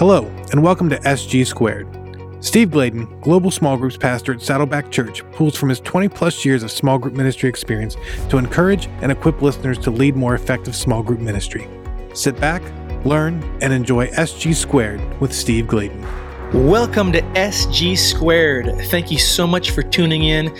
Hello, and welcome to SG Squared. Steve Gladen, Global Small Groups Pastor at Saddleback Church, pulls from his 20 plus years of small group ministry experience to encourage and equip listeners to lead more effective small group ministry. Sit back, learn, and enjoy SG Squared with Steve Gladen. Welcome to SG Squared. Thank you so much for tuning in.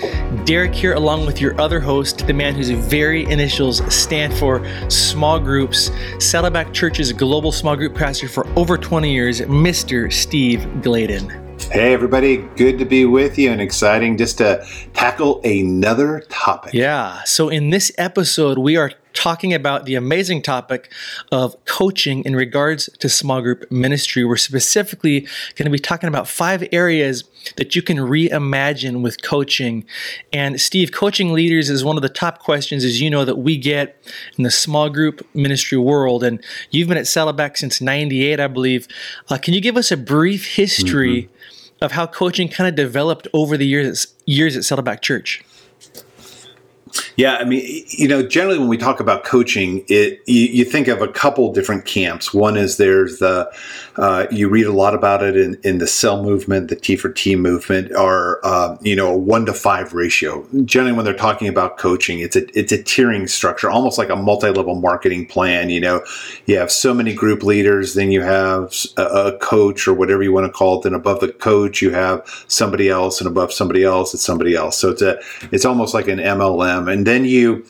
Derek here, along with your other host, the man whose very initials stand for small groups, Saddleback Church's global small group pastor for over 20 years, Mr. Steve Gladen. Hey, everybody. Good to be with you and exciting just to tackle another topic. Yeah. So, in this episode, we are talking about the amazing topic of coaching in regards to small group ministry. We're specifically going to be talking about five areas that you can reimagine with coaching. And Steve, coaching leaders is one of the top questions, as you know, that we get in the small group ministry world. And you've been at Saddleback since 98, I believe. Uh, can you give us a brief history mm-hmm. of how coaching kind of developed over the years, years at Saddleback Church? Yeah, I mean, you know, generally when we talk about coaching, it you, you think of a couple different camps. One is there's the uh, you read a lot about it in, in the cell movement, the T for T movement, or uh, you know, a one to five ratio. Generally, when they're talking about coaching, it's a it's a tiering structure, almost like a multi level marketing plan. You know, you have so many group leaders, then you have a, a coach or whatever you want to call it. Then above the coach, you have somebody else, and above somebody else, it's somebody else. So it's a it's almost like an MLM, and then you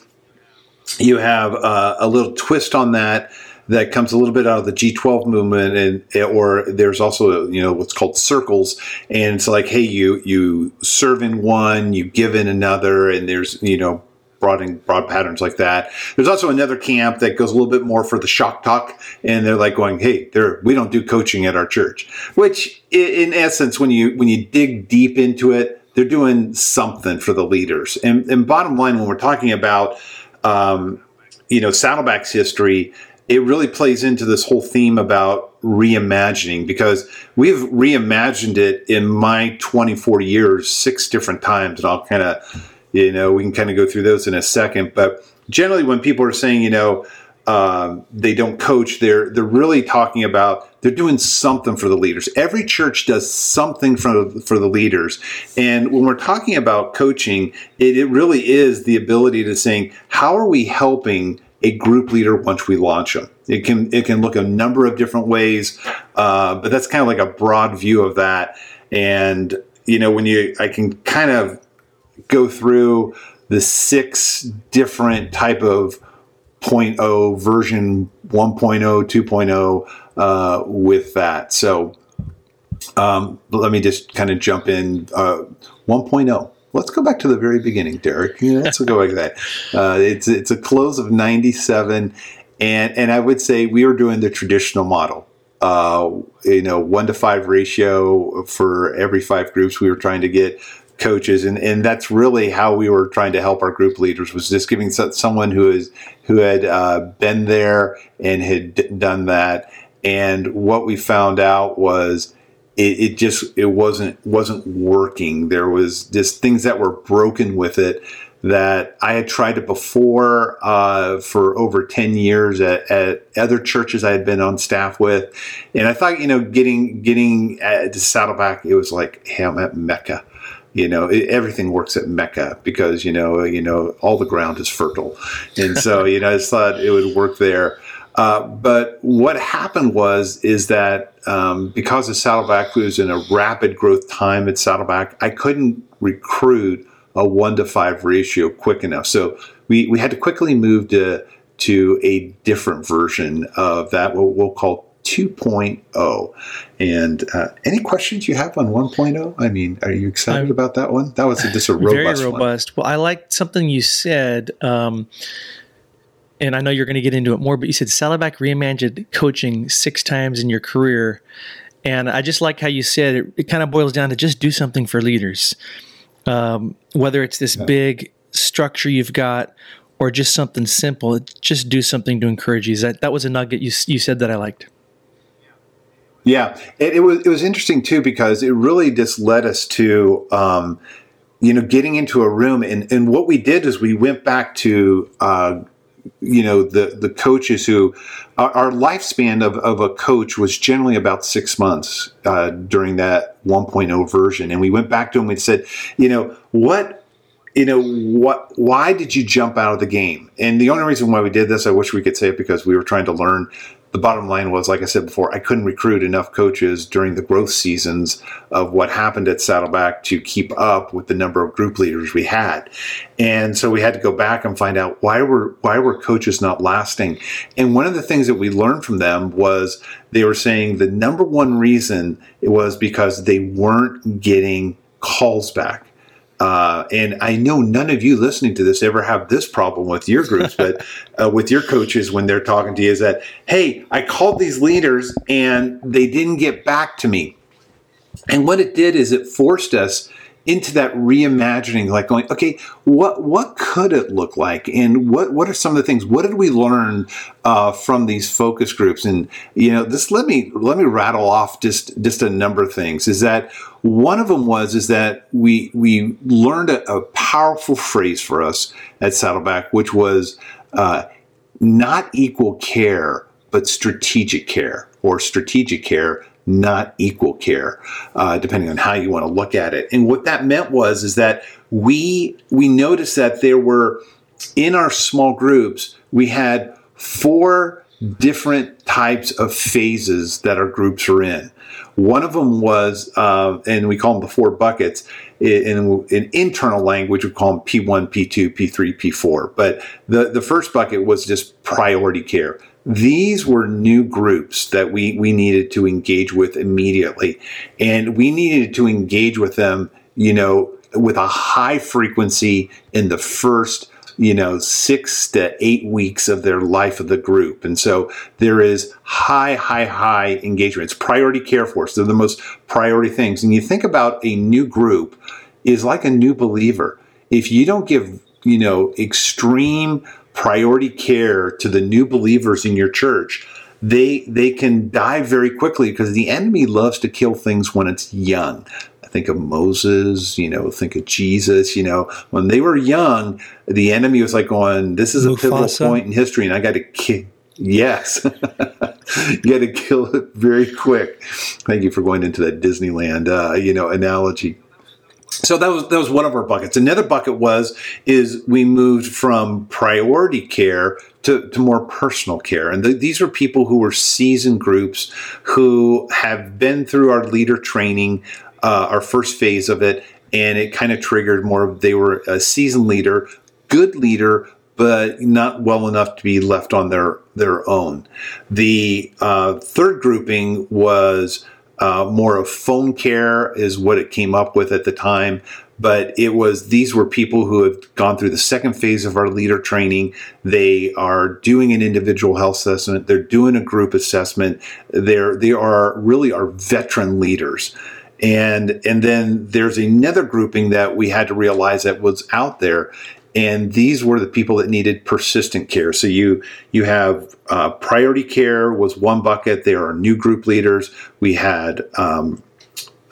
you have uh, a little twist on that that comes a little bit out of the G12 movement, and or there's also you know what's called circles, and it's like hey you you serve in one, you give in another, and there's you know broad broad patterns like that. There's also another camp that goes a little bit more for the shock talk, and they're like going, "Hey, there we don't do coaching at our church." Which, in essence, when you when you dig deep into it, they're doing something for the leaders. And, and bottom line, when we're talking about, um, you know, Saddleback's history, it really plays into this whole theme about reimagining because we've reimagined it in my 24 years six different times. And I'll kind of, you know, we can kind of go through those in a second. But generally, when people are saying, you know, um, they don't coach, they're they're really talking about they're doing something for the leaders. Every church does something for, for the leaders. And when we're talking about coaching, it, it really is the ability to saying, how are we helping a group leader once we launch them? It can, it can look a number of different ways, uh, but that's kind of like a broad view of that. And, you know, when you, I can kind of go through the six different type of 0.0 version 1.0 2.0 uh, with that. So um, let me just kind of jump in. Uh, 1.0. Let's go back to the very beginning, Derek. Yeah, let's go back to that. Uh, it's it's a close of 97, and and I would say we were doing the traditional model. Uh, you know, one to five ratio for every five groups. We were trying to get coaches and, and that's really how we were trying to help our group leaders was just giving someone who is who had uh, been there and had done that and what we found out was it, it, just it wasn't wasn't working. There was just things that were broken with it that I had tried it before uh, for over ten years at, at, other churches I had been on staff with, and I thought you know getting getting at Saddleback it was like hey I'm at Mecca. You know it, everything works at mecca because you know you know all the ground is fertile. And so you know i just thought it would work there uh, but what happened was is that um, because of Saddleback was in a rapid growth time at Saddleback, I couldn't recruit a one to five ratio quick enough. So we, we had to quickly move to to a different version of that, what we'll call 2.0. And uh, any questions you have on 1.0? I mean, are you excited I'm, about that one? That was just a robust Very robust. One. Well, I liked something you said. Um, and I know you're going to get into it more, but you said Saddleback reimagined coaching six times in your career. And I just like how you said it, it kind of boils down to just do something for leaders. Um, whether it's this yeah. big structure you've got or just something simple, just do something to encourage you. That, that was a nugget you, you said that I liked. Yeah, it, it was it was interesting too because it really just led us to um, you know getting into a room and and what we did is we went back to uh, you know the the coaches who our, our lifespan of, of a coach was generally about six months uh, during that 1.0 version. And we went back to him and said you know what you know what why did you jump out of the game? And the only reason why we did this i wish we could say it because we were trying to learn the bottom line was, like I said before, I couldn't recruit enough coaches during the growth seasons of what happened at Saddleback to keep up with the number of group leaders we had. And so we had to go back and find out why were why were coaches not lasting. And one of the things that we learned from them was they were saying the number one reason it was because they weren't getting calls back. Uh, and I know none of you listening to this ever have this problem with your groups, but uh, with your coaches when they're talking to you is that, hey, I called these leaders and they didn't get back to me. And what it did is it forced us into that reimagining, like going, okay, what what could it look like, and what what are some of the things? What did we learn uh, from these focus groups? And you know, this let me let me rattle off just just a number of things. Is that one of them was is that we we learned a, a powerful phrase for us at Saddleback, which was uh, not equal care, but strategic care, or strategic care not equal care, uh, depending on how you want to look at it. And what that meant was is that we we noticed that there were in our small groups we had four different types of phases that our groups are in. One of them was, uh, and we call them the four buckets. In, in, internal language, we call them P1, P2, P3, P4. But the, the first bucket was just priority care these were new groups that we, we needed to engage with immediately. And we needed to engage with them, you know, with a high frequency in the first you know six to eight weeks of their life of the group. And so there is high high high engagement. It's priority care for us. They're the most priority things. And you think about a new group is like a new believer. If you don't give you know extreme priority care to the new believers in your church, they they can die very quickly because the enemy loves to kill things when it's young. I think of Moses, you know, think of Jesus, you know, when they were young, the enemy was like going, This is a pivotal point in history, and I got to kill Yes. you got to kill it very quick. Thank you for going into that Disneyland, uh, you know, analogy so that was that was one of our buckets. Another bucket was is we moved from priority care to, to more personal care, and the, these were people who were seasoned groups who have been through our leader training, uh, our first phase of it, and it kind of triggered more. They were a seasoned leader, good leader, but not well enough to be left on their their own. The uh, third grouping was uh, more of phone care is what it came up with at the time. But it was these were people who have gone through the second phase of our leader training. They are doing an individual health assessment. They're doing a group assessment. They're they are really our veteran leaders. And and then there's another grouping that we had to realize that was out there, and these were the people that needed persistent care. So you you have uh, priority care was one bucket. There are new group leaders. We had um,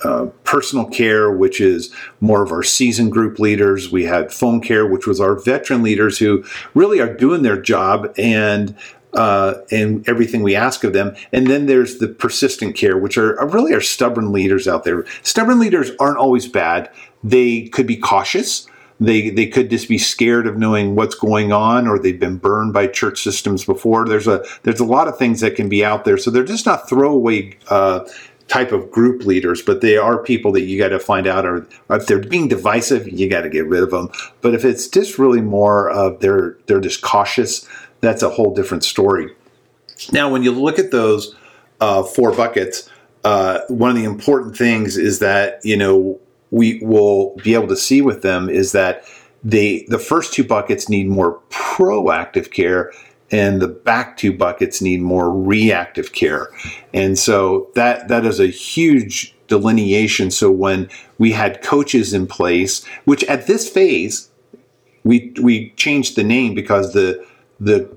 uh, personal care, which is more of our seasoned group leaders. We had phone care, which was our veteran leaders who really are doing their job and uh, and everything we ask of them. And then there's the persistent care, which are, are really our stubborn leaders out there. Stubborn leaders aren't always bad. They could be cautious they they could just be scared of knowing what's going on or they've been burned by church systems before. There's a there's a lot of things that can be out there. So they're just not throwaway uh, type of group leaders but they are people that you got to find out or if they're being divisive you got to get rid of them but if it's just really more of they're they're just cautious that's a whole different story. Now when you look at those uh, four buckets uh, one of the important things is that you know we will be able to see with them is that they the first two buckets need more proactive care and the back two buckets need more reactive care. And so that that is a huge delineation. So when we had coaches in place, which at this phase we we changed the name because the the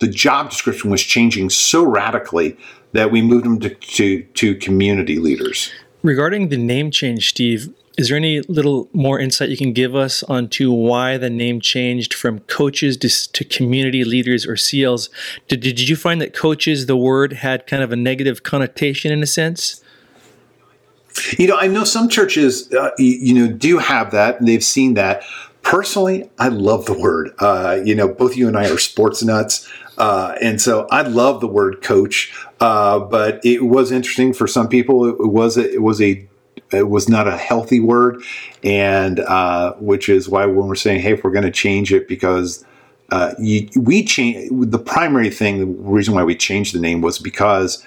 the job description was changing so radically that we moved them to, to, to community leaders. Regarding the name change, Steve, is there any little more insight you can give us onto why the name changed from coaches to, to community leaders or CLs? Did, did you find that coaches, the word, had kind of a negative connotation in a sense? You know, I know some churches, uh, you, know, do have that, and they've seen that. Personally, I love the word. Uh, you know, both you and I are sports nuts, uh, and so I love the word coach. Uh, but it was interesting for some people. It was a, it was a it was not a healthy word, and uh, which is why when we're saying, hey, if we're going to change it because uh, you, we change the primary thing, the reason why we changed the name was because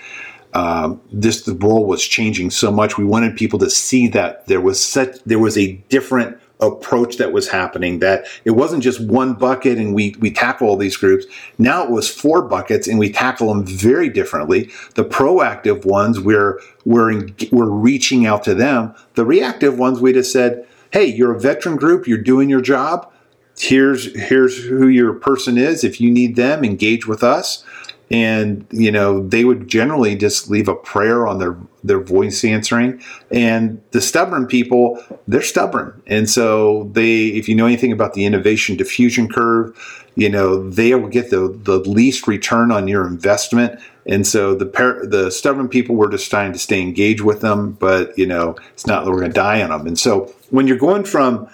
um, this the world was changing so much. We wanted people to see that there was such there was a different approach that was happening that it wasn't just one bucket and we we tackle all these groups. Now it was four buckets and we tackle them very differently. The proactive ones we're we're we're reaching out to them. The reactive ones we just said hey you're a veteran group you're doing your job. Here's here's who your person is. If you need them engage with us and you know they would generally just leave a prayer on their their voice answering. And the stubborn people they're stubborn. And so they if you know anything about the innovation diffusion curve you know they will get the the least return on your investment. And so the par- the stubborn people were just trying to stay engaged with them. But you know it's not that we're going to die on them and so when you're going from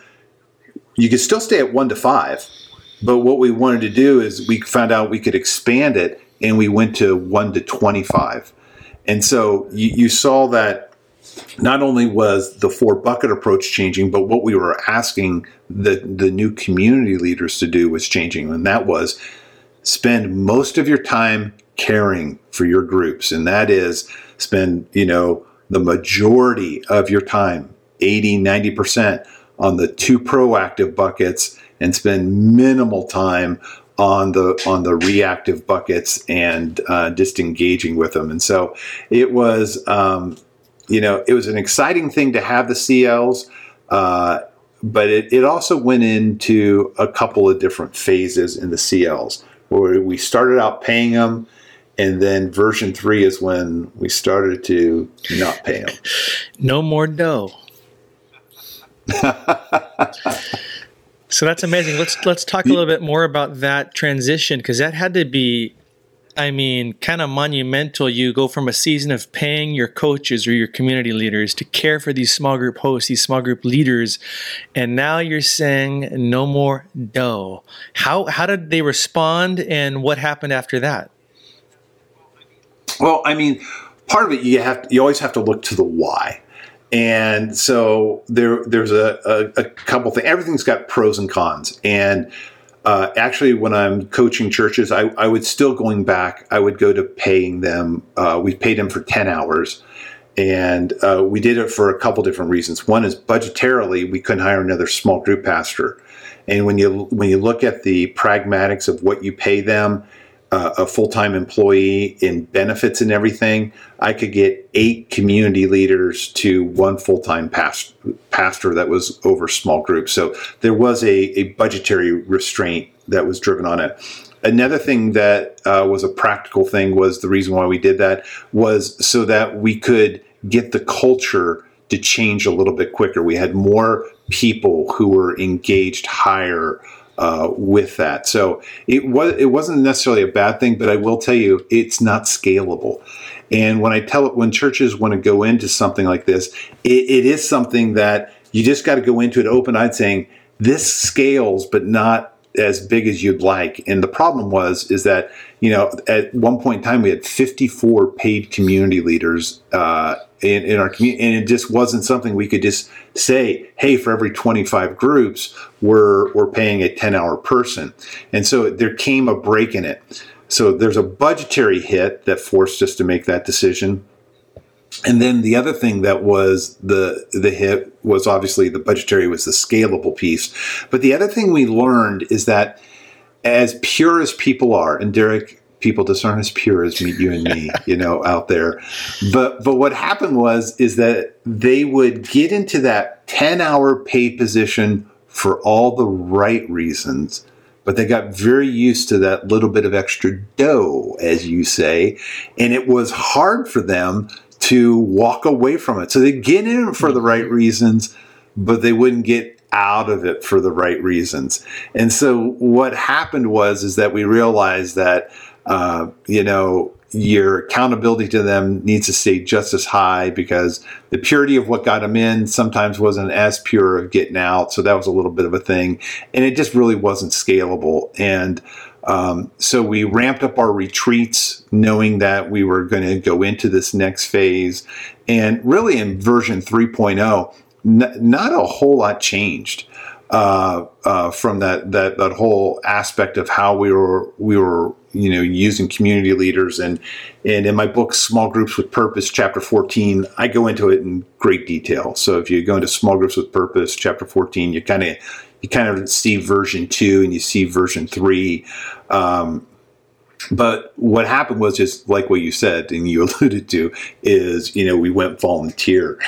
you can still stay at 1 to 5 but what we wanted to do is we found out we could expand it and we went to 1 to 25. And so you, you saw that not only was the four bucket approach changing, but what we were asking the, the new community leaders to do was changing. And that was spend most of your time caring for your groups. And that is spend, you know, the majority of your time, 80, 90%, on the two proactive buckets and spend minimal time on the on the reactive buckets and uh, disengaging with them. And so it was, um, you know, it was an exciting thing to have the CLs, uh, but it, it also went into a couple of different phases in the CLs where we started out paying them. And then version three is when we started to not pay them. no more dough. So that's amazing. Let's let's talk a little bit more about that transition because that had to be, I mean, kind of monumental. You go from a season of paying your coaches or your community leaders to care for these small group hosts, these small group leaders, and now you're saying no more dough. How how did they respond, and what happened after that? Well, I mean, part of it you have you always have to look to the why and so there, there's a, a, a couple things. Everything's got pros and cons. And uh, actually, when I'm coaching churches, I, I, would still going back. I would go to paying them. Uh, we paid them for ten hours, and uh, we did it for a couple different reasons. One is budgetarily, we couldn't hire another small group pastor. And when you when you look at the pragmatics of what you pay them uh, a full time employee in benefits and everything, I could get eight community leaders to one full time past, pastor that was over small groups. So there was a, a budgetary restraint that was driven on it. Another thing that uh, was a practical thing was the reason why we did that was so that we could get the culture to change a little bit quicker. We had more people who were engaged higher uh, with that. So it was it wasn't necessarily a bad thing, but I will tell you it's not scalable. And when I tell it when churches want to go into something like this, it, it is something that you just got to go into it open eyed, saying this scales, but not as big as you'd like. And the problem was is that you know at one point in time we had 54 paid community leaders uh, in, in our community, and it just wasn't something we could just say, hey, for every 25 groups, we're we're paying a 10 hour person. And so there came a break in it. So there's a budgetary hit that forced us to make that decision. And then the other thing that was the the hit was obviously the budgetary was the scalable piece. But the other thing we learned is that as pure as people are, and Derek, people just aren't as pure as meet you and me, you know, out there. But but what happened was is that they would get into that 10 hour pay position for all the right reasons but they got very used to that little bit of extra dough, as you say, and it was hard for them to walk away from it. So they get in for the right mm-hmm. reasons, but they wouldn't get out of it for the right reasons. And so what happened was is that we realized that uh, you know your accountability to them needs to stay just as high because the purity of what got them in sometimes wasn't as pure of getting out. So that was a little bit of a thing, and it just really wasn't scalable. And um, so we ramped up our retreats, knowing that we were going to go into this next phase. And really, in version 3.0, n- not a whole lot changed. Uh, uh, from that that that whole aspect of how we were we were you know using community leaders. And and in my book small groups with purpose chapter 14 i go into it in great detail. So if you go into small groups with purpose chapter 14 you kind of you kind of see version 2 and you see version 3 um, but what happened was just like what you said and you alluded to is you know we went volunteer.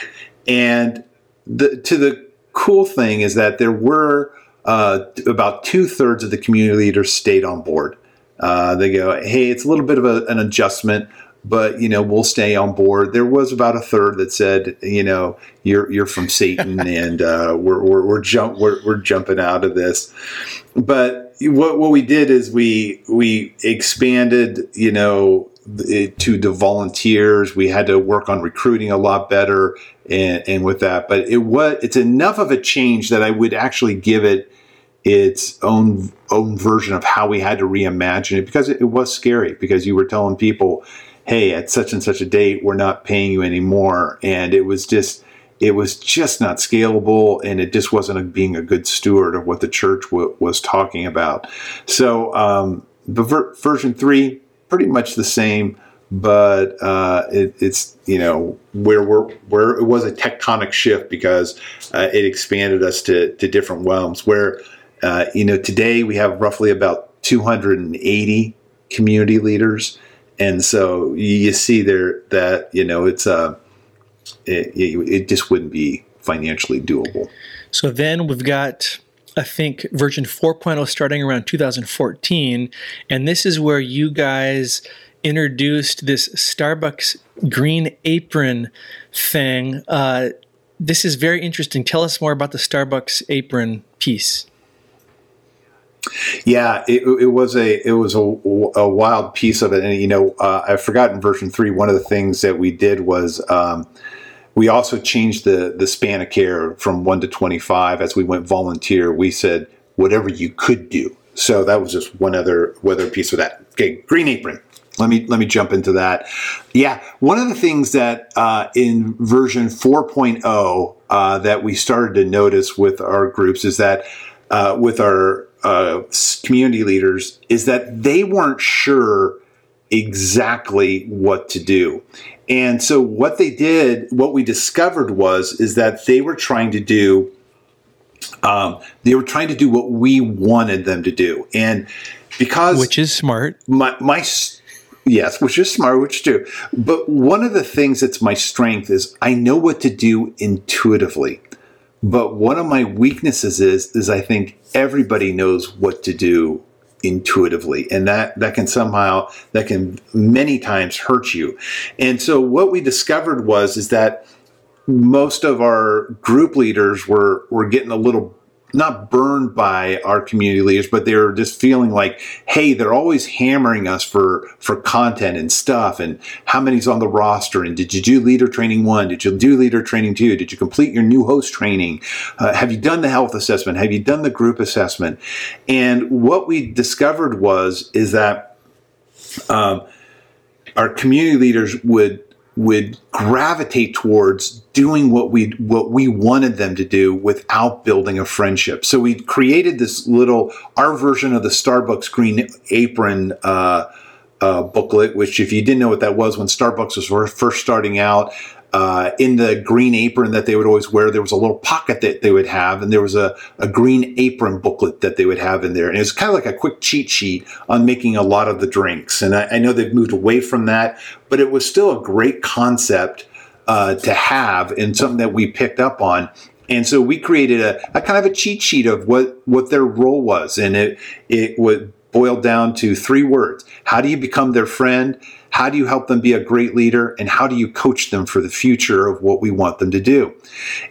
And the to the cool thing is that there were uh, about two thirds of the community leaders stayed on board. Uh, they go, hey, it's a little bit of a, an adjustment, but you know we'll stay on board. There was about a third that said, you know, you're you're from Satan, and uh, we're we're we're, jump, we're we're jumping out of this. But what what we did is we we expanded, you know, to the volunteers. We had to work on recruiting a lot better, and, and with that, but it was it's enough of a change that I would actually give it its own own version of how we had to reimagine it because it, it was scary because you were telling people, hey, at such and such a date, we're not paying you anymore, and it was just it was just not scalable and it just wasn't a, being a good steward of what the church w- was talking about so um, the ver- version 3 pretty much the same, but uh, it, it's you know where we're where it was a tectonic shift because uh, it expanded us to to different realms. Where uh, you know today we have roughly about 280 community leaders, and so you see there that you know it's a uh, it, it just wouldn't be financially doable. So then we've got I think, version 4.0 starting around 2014. And this is where you guys introduced this Starbucks green apron thing. Uh, this is very interesting. Tell us more about the Starbucks apron piece. Yeah, it, it, was a it was a, a, wild piece of it, and you know uh, I've forgotten version three. One of the things that we did was um, we also changed the the span of care from one to twenty five as we went volunteer. We said whatever you could do. So that was just one other weather piece of that. Okay, green apron. Let me let me jump into that. Yeah, one of the things that uh, in version 4.0 uh, that we started to notice with our groups is that uh, with our uh, community leaders is that they weren't sure exactly what to do. And so what they did, what we discovered was, is that they were trying to do, um, they were trying to do what we wanted them to do. And because, which is smart. My, my, yes, which is smart, which too. But one of the things that's my strength is I know what to do intuitively. But one of my weaknesses is, is I think everybody knows what to do intuitively. And that that can somehow that can many times hurt you. And so what we discovered was is that most of our group leaders were were getting a little not burned by our community leaders, but they were just feeling like, hey, they're always hammering us for for content and stuff, and how many's on the roster, and did you do leader training one? Did you do leader training two? Did you complete your new host training? Uh, have you done the health assessment? Have you done the group assessment? And what we discovered was is that um, our community leaders would would gravitate towards doing what we what we wanted them to do without building a friendship. So we created this little our version of the Starbucks green apron uh, uh, booklet. Which, if you didn't know what that was, when Starbucks was first starting out, uh, in the green apron that they would always wear, there was a little pocket that they would have, and there was a, a green apron booklet that they would have in there. And it was kind of like a quick cheat sheet on making a lot of the drinks. And I, I know they've moved away from that, but it was still a great concept uh, to have and something that we picked up on. And so we created a, a, kind of a cheat sheet of what, what their role was. And it, it would boil down to three words. How do you become their friend? How do you help them be a great leader? And how do you coach them for the future of what we want them to do?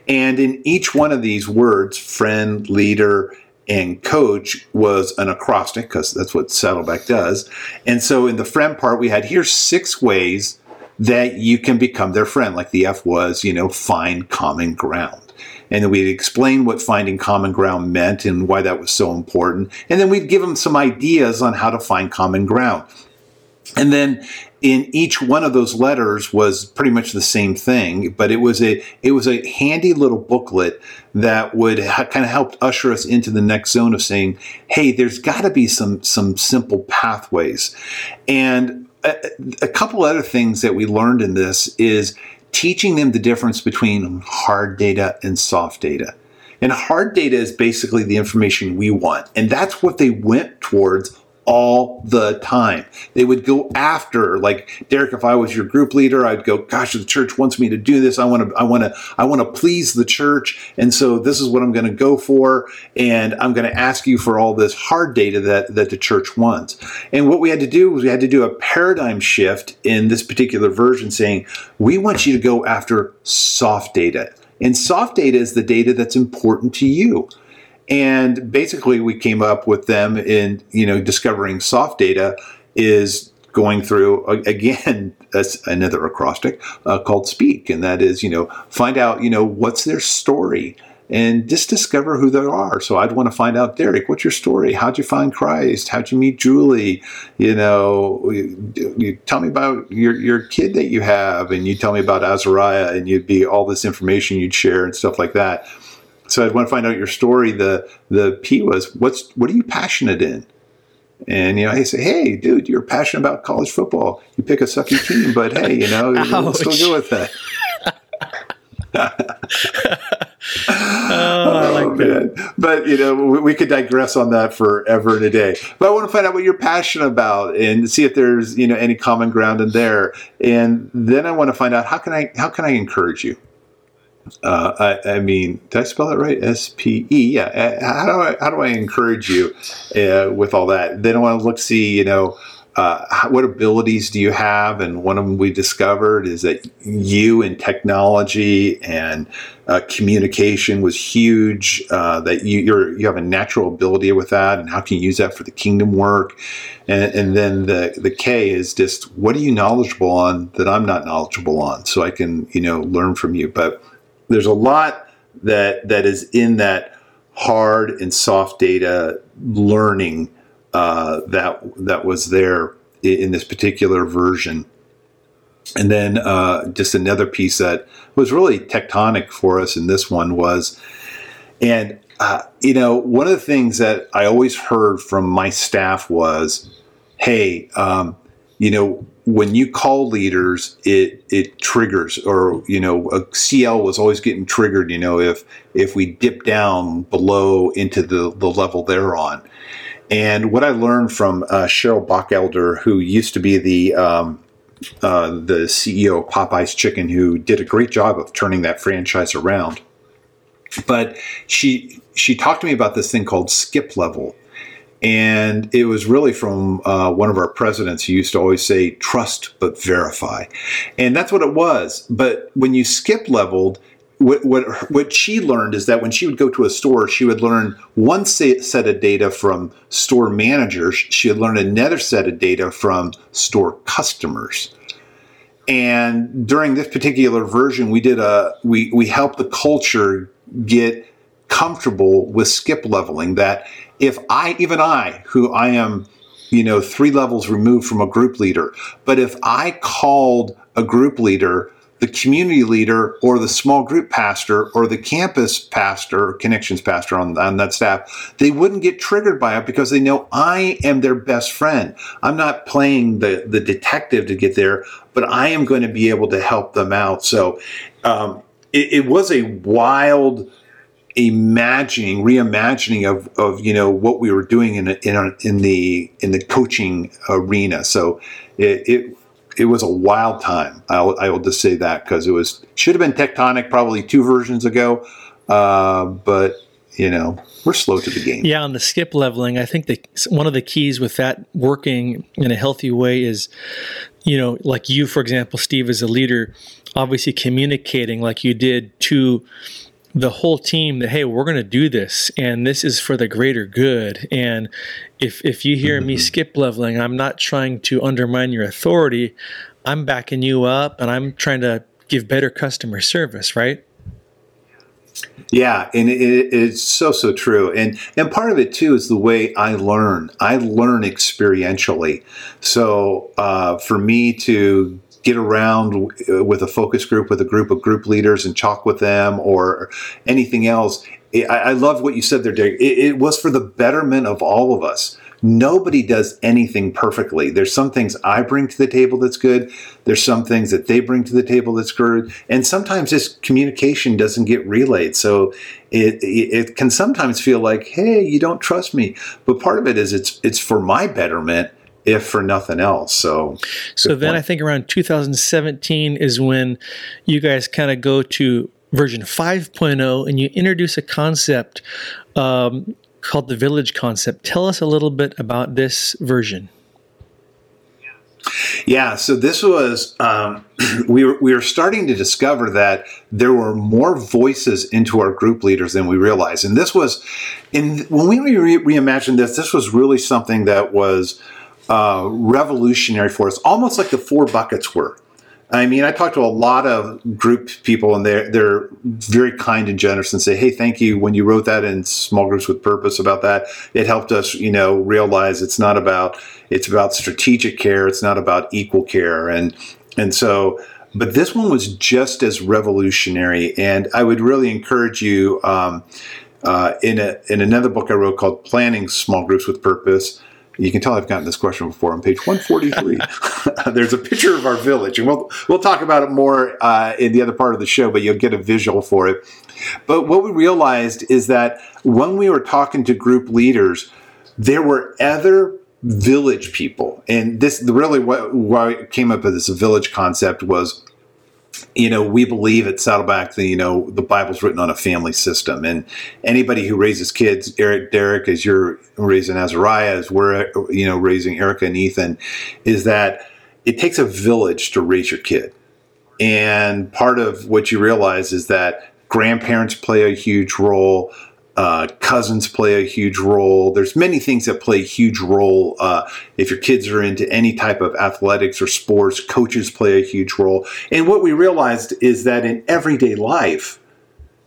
And in each one of these words, friend, leader, and coach was an acrostic because that's what Saddleback does. And so in the friend part, we had here's six ways that you can become their friend, like the F was, you know, find common ground. And then we'd explain what finding common ground meant and why that was so important. And then we'd give them some ideas on how to find common ground. And then in each one of those letters was pretty much the same thing, but it was a it was a handy little booklet that would ha- kind of help usher us into the next zone of saying, "Hey, there's got to be some some simple pathways." And a, a couple other things that we learned in this is teaching them the difference between hard data and soft data. And hard data is basically the information we want. And that's what they went towards all the time. They would go after, like Derek, if I was your group leader, I'd go, gosh, the church wants me to do this. I want to, I want to, I want to please the church. And so this is what I'm going to go for. And I'm going to ask you for all this hard data that, that the church wants. And what we had to do was we had to do a paradigm shift in this particular version saying, we want you to go after soft data. And soft data is the data that's important to you. And basically, we came up with them in you know discovering soft data is going through again that's another acrostic uh, called speak. And that is you know find out you know what's their story and just discover who they are. So i'd want to find out derek what's your story? How'd you find christ? How'd you meet julie? You know you, you tell me about your, your kid that you have and you tell me about azariah and you'd be all this information you'd share and stuff like that so I'd want to find out your story. The the P was what's what are you passionate in? And you know, I say, hey, dude, you're passionate about college football. You pick a sucky team, but hey, you know, let's go go with that. oh, I like oh, that. But you know, we, we, could digress on that forever and a day. But I want to find out what you're passionate about and see if there's you know any common ground in there. And then I want to find out how can I how can I encourage you uh, I, I, mean, did I spell that right? S P E. Yeah. Uh, how do I how do I encourage you uh, with all that? Then I want to look see, you know, uh, what abilities do you have? And one of them we discovered is that you and technology and uh, communication was huge. That you you have a natural ability with that, and how can you use that for the kingdom work? And, and then the the K is just what are you knowledgeable on that I'm not knowledgeable on, so I can you know learn from you. But there's a lot that that is in that hard and soft data learning uh, that that was there in this particular version. And then uh, just another piece that was really tectonic for us in this one was, and uh, you know, one of the things that I always heard from my staff was, "Hey, um, you know, when you call leaders, it it triggers, or you know, a CL was always getting triggered. You know, if if we dip down below into the the level they're on, and what I learned from uh, Cheryl Bachelder, who used to be the um, uh, the CEO of Popeye's Chicken, who did a great job of turning that franchise around, but she she talked to me about this thing called skip level and it was really from uh, one of our presidents who used to always say, trust but verify. And that's what it was. But when you skip leveled, what, what, what she learned is that when she would go to a store, she would learn one set of data from store managers, she would learn another set of data from store customers. And during this particular version, we did a we we helped the culture get comfortable with skip leveling that if I, even I, who I am, you know, three levels removed from a group leader, but if I called a group leader the community leader or the small group pastor or the campus pastor or connections pastor on, on, that staff, they wouldn't get triggered by it because they know I am their best friend. I'm not playing the, the detective to get there, but I am going to be able to help them out. So um, it, it was a wild imagining, reimagining of, of you know what we were doing in in, in the in the coaching arena. So it, it it was a wild time. I'll, I will just say that because it was should have been tectonic probably two versions ago, uh, but you know, we're slow to the game. Yeah, on the skip leveling, I think the one of the keys with that working in a healthy way is, you know, like you, for example, Steve, as a leader, obviously communicating like you did to the whole team that hey we're going to do this and this is for the greater good and if if you hear mm-hmm. me skip leveling i'm not trying to undermine your authority i'm backing you up and i'm trying to give better customer service right yeah, and it, it's so so true, and and part of it too is the way I learn. I learn experientially. So uh, for me to get around uh, with a focus group with a group of group leaders and talk with them or anything else, I, I love what you said there, Derek. It, it was for the betterment of all of us nobody does anything perfectly. There's some things I bring to the table that's good. There's some things that they bring to the table that's good. And sometimes this communication doesn't get relayed. So it, it can sometimes feel like, hey, you don't trust me. But part of it is it's it's for my betterment if for nothing else. So, so then point. I think around 2017 is when you guys kind of go to version 5.0 and you introduce a concept um, called the Village Concept. Tell us a little bit about this version. Yeah, so this was um, we were we were starting to discover that there were more voices into our group leaders than we realized, and this was in when we re- reimagined this. This was really something that was uh, revolutionary for us, almost like the four buckets were. I mean, I talked to a lot of group people, and they're they're very kind and generous, and say, "Hey, thank you when you wrote that in small groups with purpose about that. It helped us, you know, realize it's not about it's about strategic care, it's not about equal care, and and so." But this one was just as revolutionary, and I would really encourage you. Um, uh, in a in another book I wrote called "Planning Small Groups with Purpose," You can tell I've gotten this question before on page 143. There's a picture of our village, and we'll we'll talk about it more uh, in the other part of the show, but you'll get a visual for it. But what we realized is that when we were talking to group leaders, there were other village people, and this really what why came up with this village concept was you know, we believe at Saddleback that, you know, the Bible's written on a family system. And anybody who raises kids, Eric, Derek, as you're raising Azariah, as we're, you know, raising Erica and Ethan, is that it takes a village to raise your kid. And part of what you realize is that grandparents play a huge role. Uh, cousins play a huge role. There's many things that play a huge role. Uh, if your kids are into any type of athletics or sports, coaches play a huge role. And what we realized is that in everyday life,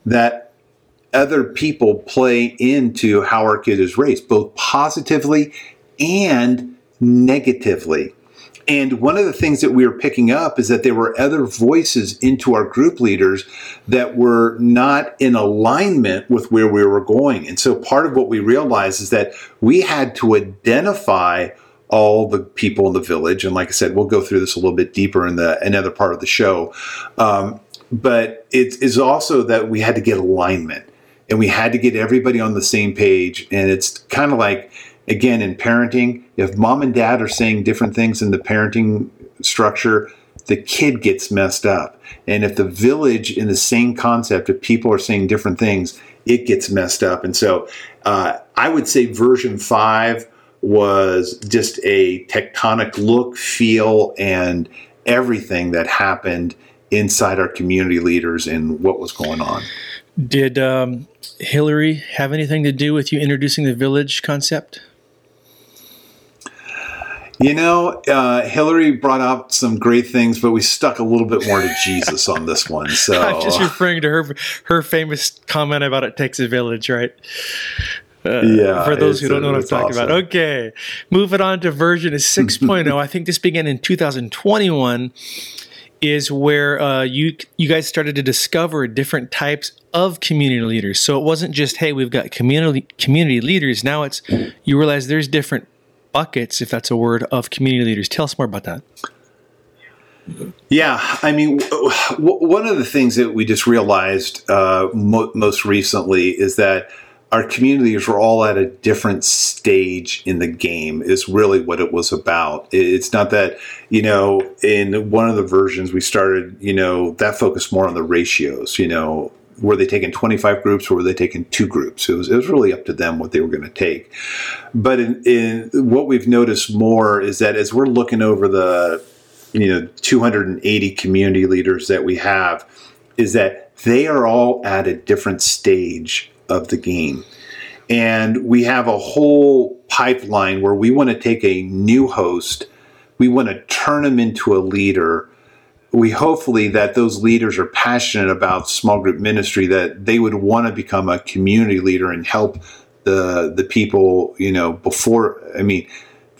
that other people play into how our kid is raised, both positively and negatively. And one of the things that we were picking up is that there were other voices into our group leaders that were not in alignment with where we were going. And so part of what we realized is that we had to identify all the people in the village. And like I said, we'll go through this a little bit deeper in the another part of the show. Um, but it is also that we had to get alignment and we had to get everybody on the same page. And it's kind of like again, in parenting, if mom and dad are saying different things in the parenting structure, the kid gets messed up. And if the village, in the same concept, if people are saying different things, it gets messed up. And so uh, I would say version five was just a tectonic look, feel, and everything that happened inside our community leaders and what was going on. Did um, Hillary have anything to do with you introducing the village concept? You know, uh, Hillary brought up some great things, but we stuck a little bit more to Jesus on this one. So I'm just referring to her her famous comment about it takes a village, right? Uh, yeah. For those who don't know what I'm talking awesome. about. Okay. Moving on to version 6.0. I think this began in 2021 is where uh, you you guys started to discover different types of community leaders. So it wasn't just hey, we've got community community leaders. Now it's you realize there's different buckets, if that's a word, of community leaders. Tell us more about that. Yeah, I mean, w- one of the things that we just realized uh, mo- most recently is that our communities were all at a different stage in the game is really what it was about it's not that you know in one of the versions we started you know that focused more on the ratios you know were they taking 25 groups or were they taking two groups? It was, it was really up to them what they were going to take. But in, in what we've noticed more is that as we're looking over the you know 280 community leaders that we have, is that they are all at a different stage of the game. And we have a whole pipeline where we want to take a new host, we want to turn them into a leader we hopefully that those leaders are passionate about small group ministry that they would want to become a community leader and help the the people you know before i mean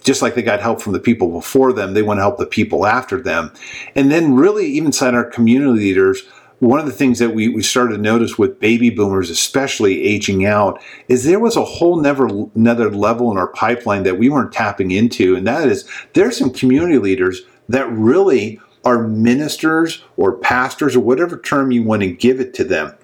just like they got help from the people before them they want to help the people after them. And then really even inside our community leaders one of the things that we, we started to notice with baby boomers especially aging out is there was a whole never another level in our pipeline that we weren't tapping into and that is there's some community leaders that really are ministers or pastors or whatever term you want to give it to them.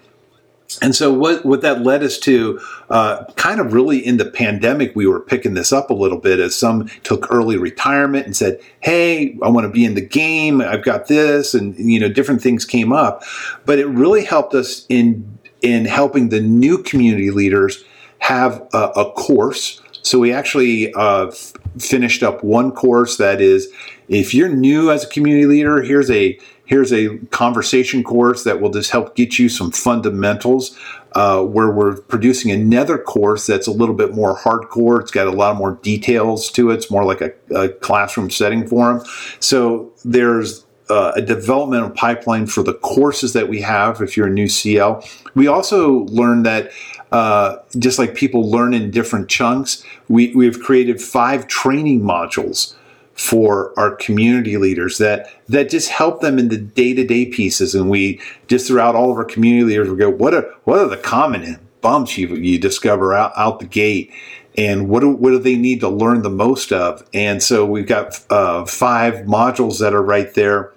And so, what, what that led us to, uh, kind of really in the pandemic, we were picking this up a little bit as some took early retirement and said, Hey, I want to be in the game. I've got this. And, you know, different things came up. But it really helped us in, in helping the new community leaders have a, a course. So, we actually uh, f- finished up one course that is if you're new as a community leader, here's a here's a conversation course that will just help get you some fundamentals. Uh, where we're producing another course that's a little bit more hardcore. It's got a lot more details to it. It's more like a, a classroom setting for them. So there's uh, a developmental pipeline for the courses that we have if you're a new CL. We also learned that uh, just like people learn in different chunks, we, we've created five training modules for our community leaders that that just help them in the day-to-day pieces. And we just throughout all of our community leaders we go what are what are the common bumps you, you discover out, out the gate? And what do, what do they need to learn the most of? And so we've got uh, five modules that are right there.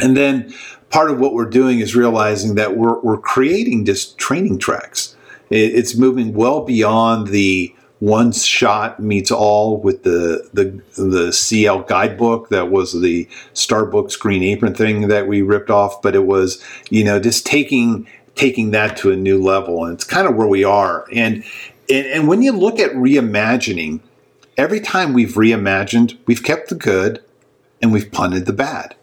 And then part of what we're doing is realizing that we're, we're creating just training tracks. It, it's moving well beyond the one shot meets all with the the the CL guidebook that was the Starbucks green apron thing that we ripped off, but it was you know just taking taking that to a new level, and it's kind of where we are. And and, and when you look at reimagining, every time we've reimagined, we've kept the good and we've punted the bad.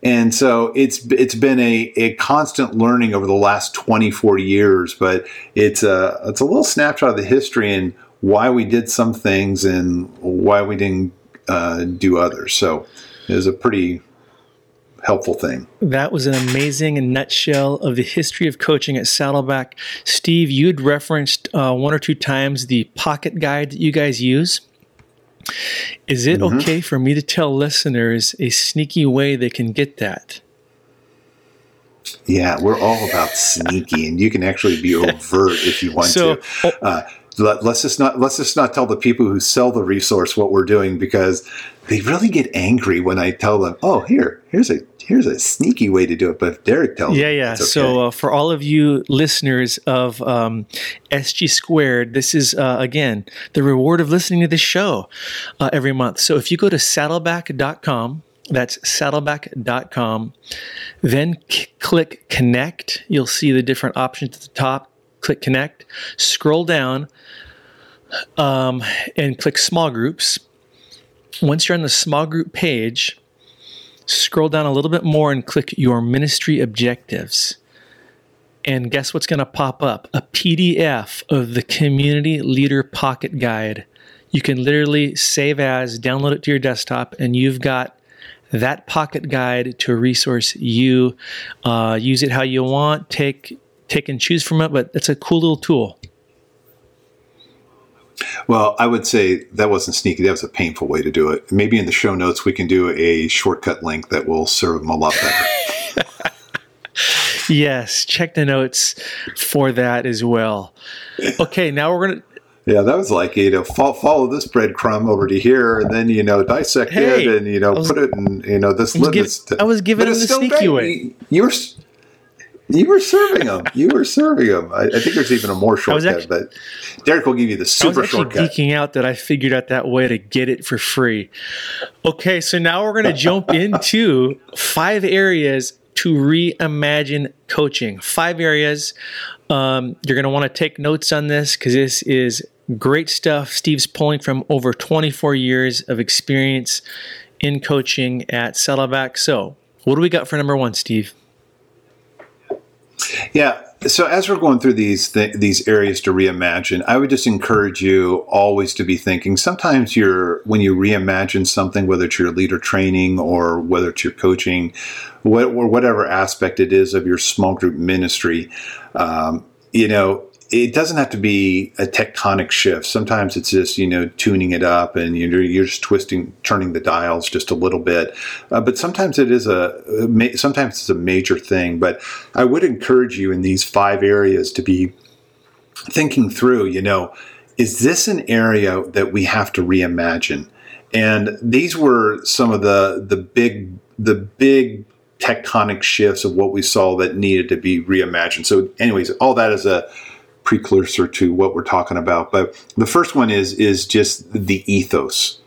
And so it's it's been a, a constant learning over the last 24 years, but it's a it's a little snapshot of the history and why we did some things and why we didn't uh, do others. So it was a pretty helpful thing. That was an amazing nutshell of the history of coaching at Saddleback. Steve, you'd referenced uh, one or two times the pocket guide that you guys use. Is it mm-hmm. okay for me to tell listeners a sneaky way they can get that? Yeah, we're all about sneaky, and you can actually be overt if you want so, to. Oh uh, let, us just not let's just not tell the people who sell the resource what we're doing because they really get angry when I tell them, "Oh, here, here's a here's a sneaky way to do it." But if Derek tells, yeah, yeah. Okay. So uh, for all of you listeners of um, SG Squared, this is uh, again the reward of listening to this show uh, every month. So if you go to saddleback.com. That's saddleback.com. Then c- click connect. You'll see the different options at the top click connect, scroll down, um, and click small groups. Once you're on the small group page, scroll down a little bit more and click your ministry objectives. And guess what's going to pop up? A PDF of the Community Leader Pocket Guide. You can literally save as, download it to your desktop, and you've got that pocket guide to a resource you uh, use it how you want take take and choose from it, but it's a cool little tool. Well, I would say that wasn't sneaky. That was a painful way to do it. Maybe in the show notes, we can do a shortcut link that will serve them a lot better. yes, check the notes for that as well. Okay, now we're going to. Yeah, that was like you know follow, follow this breadcrumb over to here, and then you know dissect hey, it, and you know was, put it in you know this. I was, give, I was giving it the sneaky way. You were you were serving them. You were serving them. I, I think there's even a more shortcut, actually, but Derek will give you the super I was shortcut. Geeking out that I figured out that way to get it for free. Okay, so now we're going to jump into five areas to reimagine coaching. Five areas. Um, you're going to want to take notes on this because this is great stuff. Steve's pulling from over 24 years of experience in coaching at Saddleback. So, what do we got for number one, Steve? Yeah. So as we're going through these th- these areas to reimagine, I would just encourage you always to be thinking. Sometimes you're when you reimagine something, whether it's your leader training or whether it's your coaching, what, or whatever aspect it is of your small group ministry, um, you know, it doesn't have to be a tectonic shift. Sometimes it's just you know tuning it up and you're, you're just twisting, turning the dials just a little bit. Uh, but sometimes it is a sometimes it's a major thing. But I would encourage you in these five areas to be thinking through. You know, is this an area that we have to reimagine? And these were some of the the big the big tectonic shifts of what we saw that needed to be reimagined. So, anyways, all that is a precursor to what we're talking about. But the first one is is just the ethos.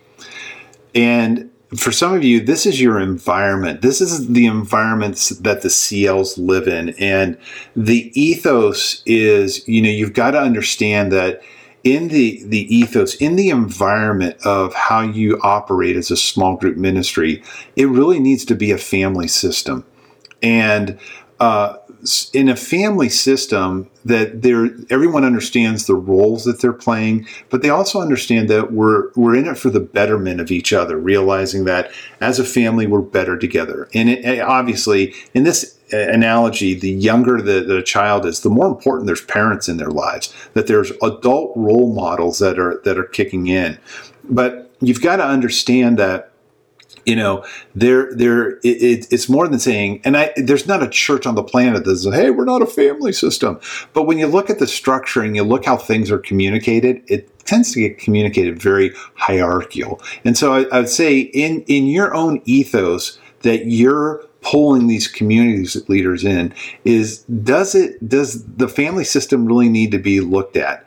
And for some of you, this is your environment. This is the environments that the CLs live in. And the ethos is, you know, you've got to understand that in the, the ethos, in the environment of how you operate as a small group ministry, it really needs to be a family system. And uh, in a family system that there everyone understands the roles that they're playing but they also understand that we're we're in it for the betterment of each other realizing that as a family we're better together. And it, obviously in this uh, analogy the younger the, the child is the more important there's parents in their lives that there's adult role models that are that are kicking in. But you've got to understand that you know there there it, it's more than saying and i there's not a church on the planet that says hey we're not a family system. But when you look at the structure and you look how things are communicated it tends to get communicated very hierarchical. And so I, I would say in in your own ethos that you're pulling these communities leaders in is does it does the family system really need to be looked at?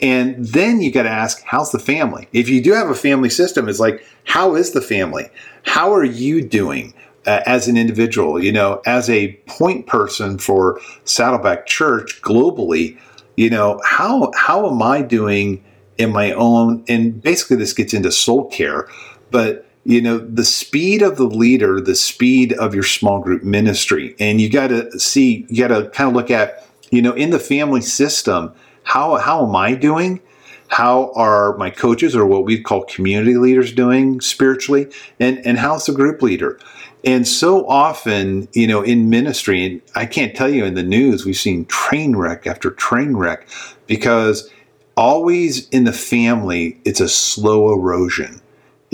And then you got to ask how's the family? If you do have a family system it's like how is the family? How are you doing uh, as an individual? You know as a point person for saddleback church globally you know how how am i doing in my own and basically this gets into soul care but you know the speed of the leader the speed of your small group ministry. And you got to see you got to kind of look at you know in the family system how how am i doing? How are my coaches or what we call community leaders doing spiritually? And and how's the group leader? And so often you know in ministry and i can't tell you in the news we've seen train wreck after train wreck because always in the family it's a slow erosion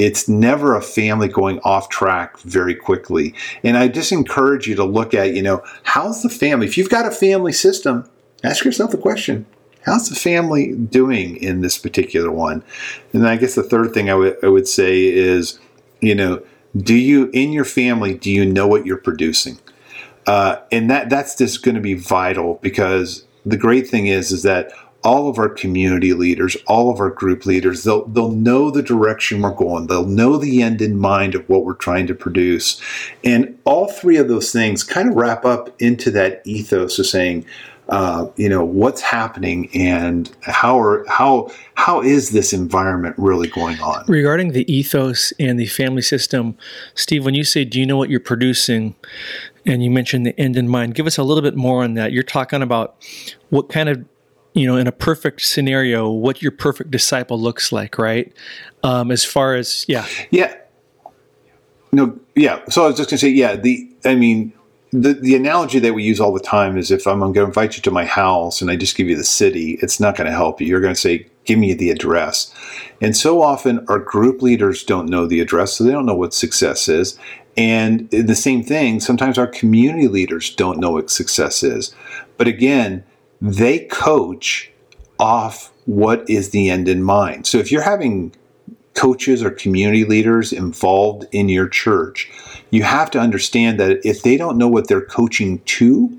it's never a family going off track very quickly. And I just encourage you to look at, you know, how's the family? If you've got a family system, ask yourself the question how's the family doing in this particular one? And I guess the third thing I would, I would say is, you know, do you, in your family, do you know what you're producing? Uh, and that that's just going to be vital because the great thing is, is that all of our community leaders, all of our group leaders, they'll they'll know the direction we're going. They'll know the end in mind of what we're trying to produce. And all three of those things kind of wrap up into that ethos of saying, uh, you know, what's happening and how are how how is this environment really going on? Regarding the ethos and the family system, Steve, when you say, "Do you know what you're producing?" and you mentioned the end in mind, give us a little bit more on that. You're talking about what kind of you know, in a perfect scenario, what your perfect disciple looks like, right? Um, as far as, yeah. Yeah. No, yeah. So I was just to say, yeah, the, I mean, the, the analogy that we use all the time is if I'm going to invite you to my house and I just give you the city, it's not going to help you. You're going to say, give me the address. And so often our group leaders don't know the address, so they don't know what success is. And the same thing, sometimes our community leaders don't know what success is. But again, they coach off what is the end in mind. So if you're having coaches or community leaders involved in your church, you have to understand that if they don't know what they're coaching to,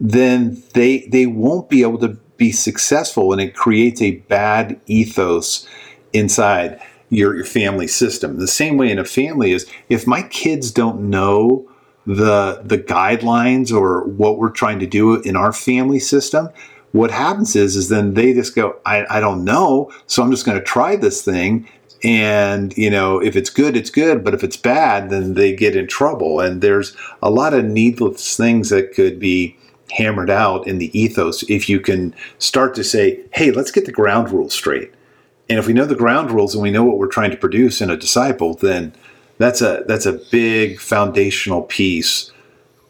then they they won't be able to be successful and it creates a bad ethos inside your, your family system. The same way in a family is if my kids don't know the the guidelines or what we're trying to do in our family system, what happens is is then they just go, I, I don't know, so I'm just going to try this thing. And you know, if it's good, it's good. But if it's bad, then they get in trouble. And there's a lot of needless things that could be hammered out in the ethos if you can start to say, hey, let's get the ground rules straight. And if we know the ground rules and we know what we're trying to produce in a disciple, then that's a that's a big foundational piece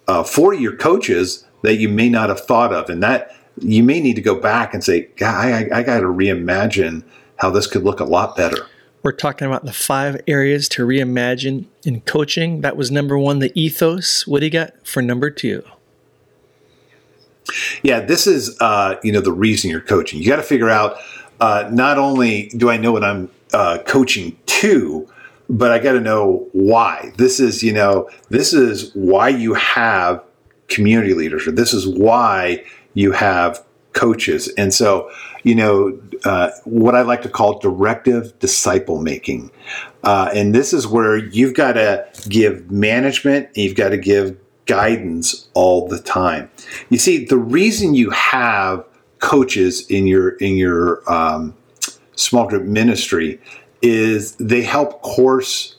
uh, for your coaches that you may not have thought of, and that you may need to go back and say, "God, I, I got to reimagine how this could look a lot better." We're talking about the five areas to reimagine in coaching. That was number one, the ethos. What do you got for number two? Yeah, this is uh, you know the reason you're coaching. You got to figure out uh, not only do I know what I'm uh, coaching to, but I got to know why. This is, you know, this is why you have community leaders, or this is why you have coaches. And so, you know, uh, what I like to call directive disciple making. Uh, and this is where you've got to give management, you've got to give guidance all the time. You see, the reason you have coaches in your in your um, small group ministry is they help course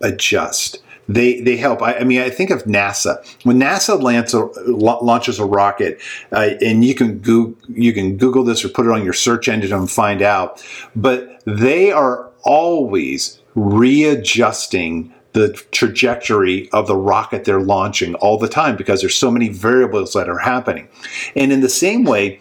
adjust. They, they help. I, I mean, I think of NASA. When NASA a, launches a rocket, uh, and you can go, you can Google this or put it on your search engine and find out. But they are always readjusting the trajectory of the rocket they're launching all the time because there's so many variables that are happening. And in the same way,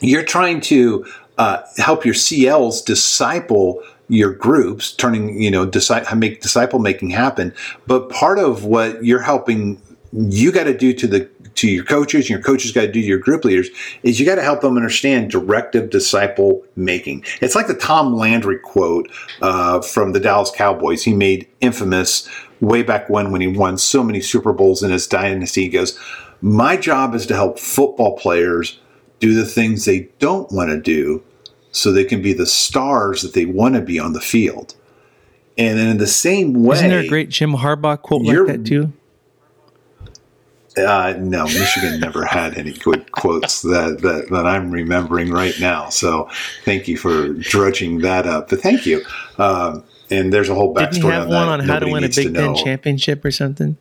you're trying to uh, help your CLs disciple your groups, turning, you know, disi- make disciple making happen. But part of what you're helping you got to do to the to your coaches and your coaches got to do to your group leaders is you got to help them understand directive disciple making. It's like the tom landry quote uh, from the dallas cowboys. He made infamous way back when when he won so many super bowls in his dynasty. He goes my job is to help football players do the things they don't want to do so they can be the stars that they want to be on the field. And then in the same way, isn't there a great Jim Harbaugh quote like that too? Uh, no, Michigan never had any good quotes that, that, that I'm remembering right now. So thank you for drudging that up. But thank you. Um, and there's a whole backstory Didn't have on one that. on how to win a Big Ten championship or something?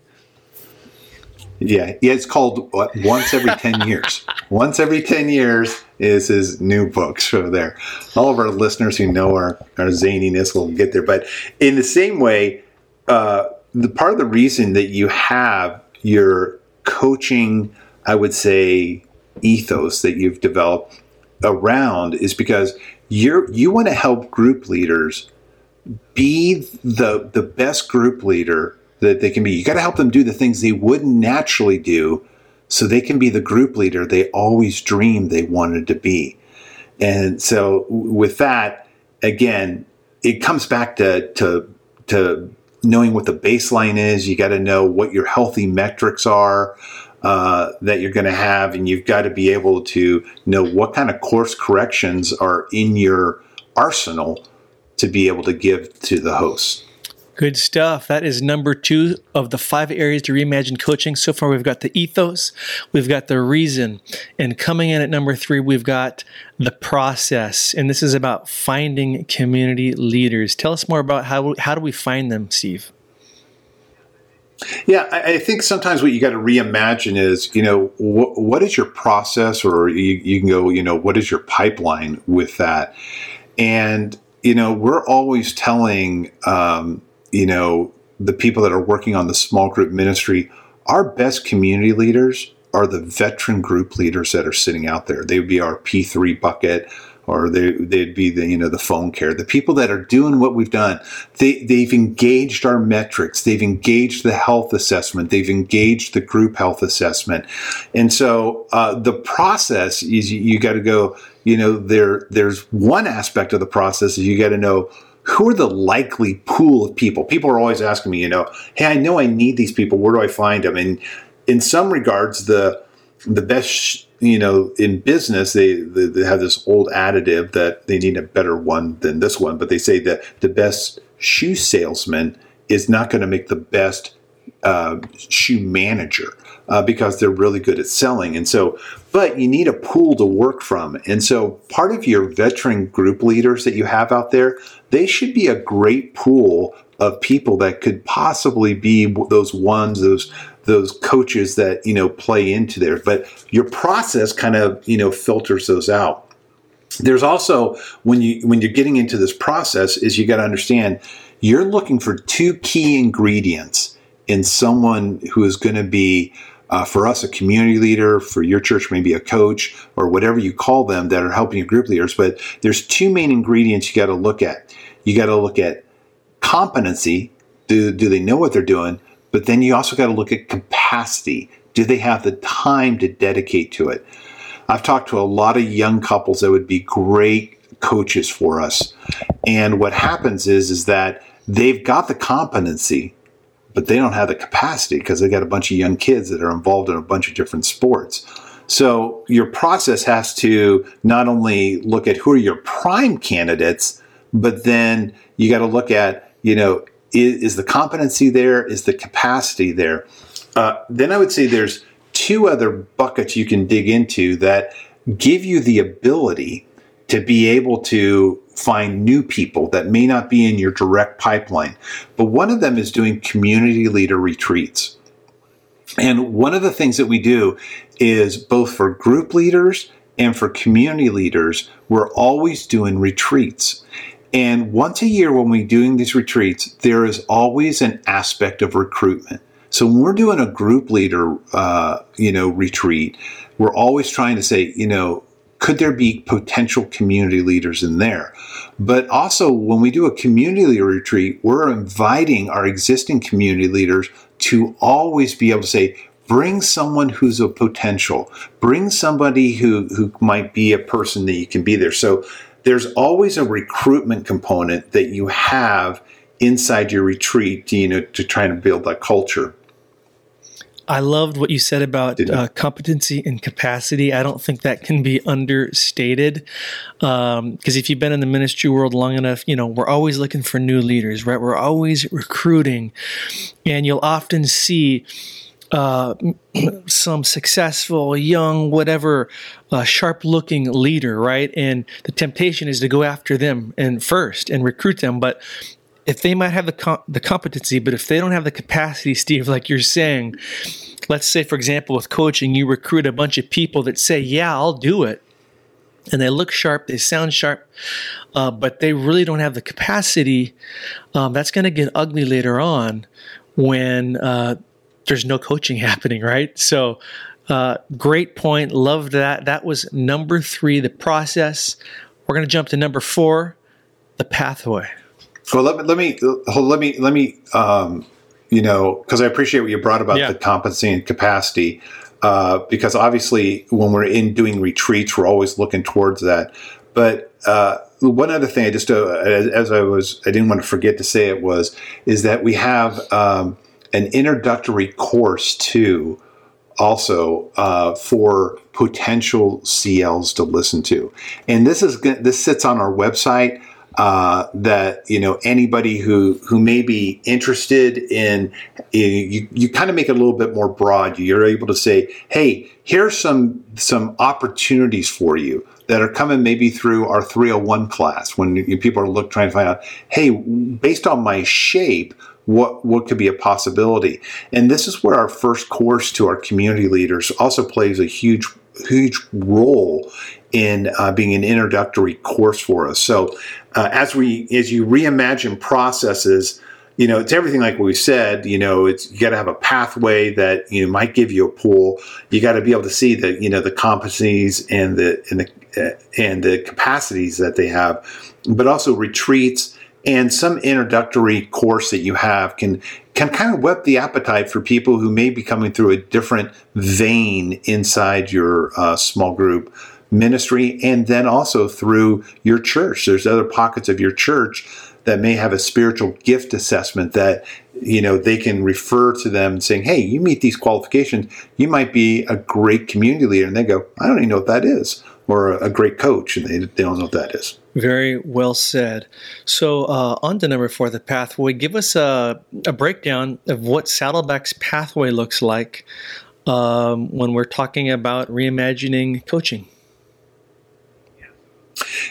Yeah, yeah, it's called what, Once Every 10 Years. Once Every 10 Years is his new book. So there. All of our listeners who know our, our zaniness will get there. But in the same way, uh, the part of the reason that you have your coaching, I would say, ethos that you've developed around is because you're you want to help group leaders be the the best group leader that they can be. You got to help them do the things they wouldn't naturally do so they can be the group leader they always dreamed they wanted to be. And so with that, again, it comes back to, to, to knowing what the baseline is. You got to know what your healthy metrics are. Uh, that you're going to have, and you've got to be able to know what kind of course corrections are in your arsenal to be able to give to the host. Good stuff. That is number two of the five areas to reimagine coaching. So far, we've got the ethos, we've got the reason, and coming in at number three, we've got the process. And this is about finding community leaders. Tell us more about how how do we find them, Steve? Yeah, I, think sometimes what you got to reimagine is, you know, wh- what is your process, or you, you can go, you know, what is your pipeline with that? And you know, we're always telling um, you know, the people that are working on the small group ministry, our best community leaders are the veteran group leaders that are sitting out there. They would be our P3 bucket or they, they'd be the, you know, the phone care. The people that are doing what we've done, they, they've engaged our metrics. They've engaged the health assessment. They've engaged the group health assessment. And so uh, the process is you, you got to go, you know, there, there's one aspect of the process is you got to know who are the likely pool of people? People are always asking me, you know, hey, I know I need these people. Where do I find them? And in some regards, the the best, you know, in business, they, they, they have this old additive that they need a better one than this one. But they say that the best shoe salesman is not going to make the best uh, shoe manager uh, because they're really good at selling. And so, but you need a pool to work from. And so, part of your veteran group leaders that you have out there, they should be a great pool of people that could possibly be those ones, those those coaches that you know play into there. But your process kind of you know filters those out. There's also when you when you're getting into this process is you got to understand you're looking for two key ingredients in someone who is going to be uh, for us a community leader for your church maybe a coach or whatever you call them that are helping your group leaders. But there's two main ingredients you got to look at. You got to look at competency do, do they know what they're doing? But then you also got to look at capacity. Do they have the time to dedicate to it? I've talked to a lot of young couples that would be great coaches for us. And what happens is is that they've got the competency but they don't have the capacity because they got a bunch of young kids that are involved in a bunch of different sports. So your process has to not only look at who are your prime candidates, but then you got to look at, you know, is, is, the competency there? Is the capacity there? Uh, then I would say there's two other buckets you can dig into that give you the ability to be able to find new people that may not be in your direct pipeline. But one of them is doing community leader retreats. And one of the things that we do is both for group leaders and for community leaders, we're always doing retreats. And once a year, when we're doing these retreats, there is always an aspect of recruitment. So when we're doing a group leader, uh, you know, retreat, we're always trying to say, you know, could there be potential community leaders in there? But also, when we do a community retreat, we're inviting our existing community leaders to always be able to say, bring someone who's a potential, bring somebody who, who might be a person that you can be there. So there's always a recruitment component that you have inside your retreat, you know, to try to build that culture. I loved what you said about uh, competency and capacity. I don't think that can be understated. Because um, if you've been in the ministry world long enough, you know, we're always looking for new leaders, right? We're always recruiting. And you'll often see uh, some successful, young, whatever, uh, sharp looking leader, right? And the temptation is to go after them and first and recruit them. But if they might have the com- the competency, but if they don't have the capacity, Steve, like you're saying, let's say for example with coaching, you recruit a bunch of people that say, "Yeah, I'll do it," and they look sharp, they sound sharp, uh, but they really don't have the capacity. Um, that's going to get ugly later on when uh, there's no coaching happening, right? So. Uh, great point. Loved that. That was number three, the process. We're going to jump to number four, the pathway. Well, let me let me let me let me um, you know because I appreciate what you brought about yeah. the competency and capacity. Uh, because obviously, when we're in doing retreats, we're always looking towards that. But uh, one other thing, I just uh, as I was, I didn't want to forget to say it was, is that we have um, an introductory course too, also uh, for potential CLs to listen to, and this is this sits on our website uh, that you know anybody who who may be interested in you you kind of make it a little bit more broad. You're able to say hey here's some some opportunities for you that are coming maybe through our 301 class. When people are look trying to find out hey based on my shape what what could be a possibility? And this is where our first course to our community leaders also plays a huge huge role in uh, being an introductory course for us. So uh, as we as you reimagine processes, you know it's everything like we said. You know, it's you got to have a pathway that you know might give you a pool. You got to be able to see the you know the competencies and the and the uh, and the capacities that they have, but also retreats and some introductory course that you have can can kind of whet the appetite for people who may be coming through a different vein inside your uh, small group ministry and then also through your church. There's other pockets of your church that may have a spiritual gift assessment that you know they can refer to them saying hey you meet these qualifications you might be a great community leader and they go i don't even know what that is or a, great coach, and they, they don't know what that is. Very well said. So, uh, on to number four, the pathway. Give us a, a breakdown of what Saddleback's pathway looks like um, when we're talking about reimagining coaching.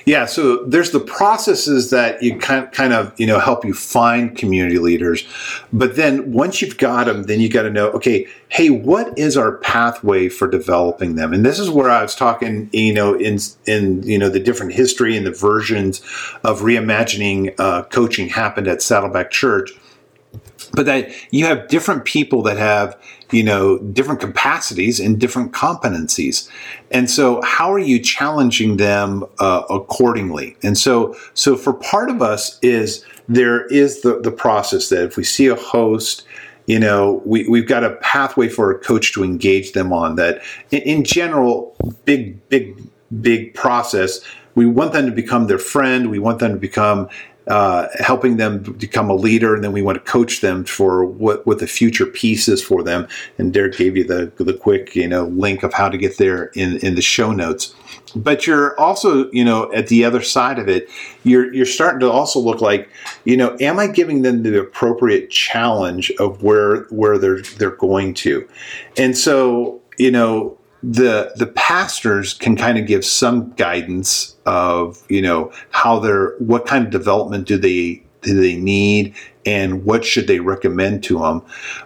Yeah, so there's the processes that you kind kind of you know help you find community leaders, but then once you've got them, then you got to know okay, hey, what is our pathway for developing them? And this is where I was talking, you know, in in you know the different history and the versions of reimagining uh, coaching happened at Saddleback Church but that you have different people that have you know different capacities and different competencies. And so how are you challenging them uh, accordingly? And so so for part of us is there is the the process that if we see a host you know we, we've got a pathway for a coach to engage them on that in, in general big big big process. We want them to become their friend. We want them to become uh, helping them become a leader, and then we want to coach them for what what the future piece is for them. And Derek gave you the the quick you know link of how to get there in in the show notes. But you're also you know at the other side of it, you're you're starting to also look like you know am I giving them the appropriate challenge of where where they're they're going to, and so you know the the pastors can kind of give some guidance of you know how they're what kind of development do they do they need and what should they recommend to them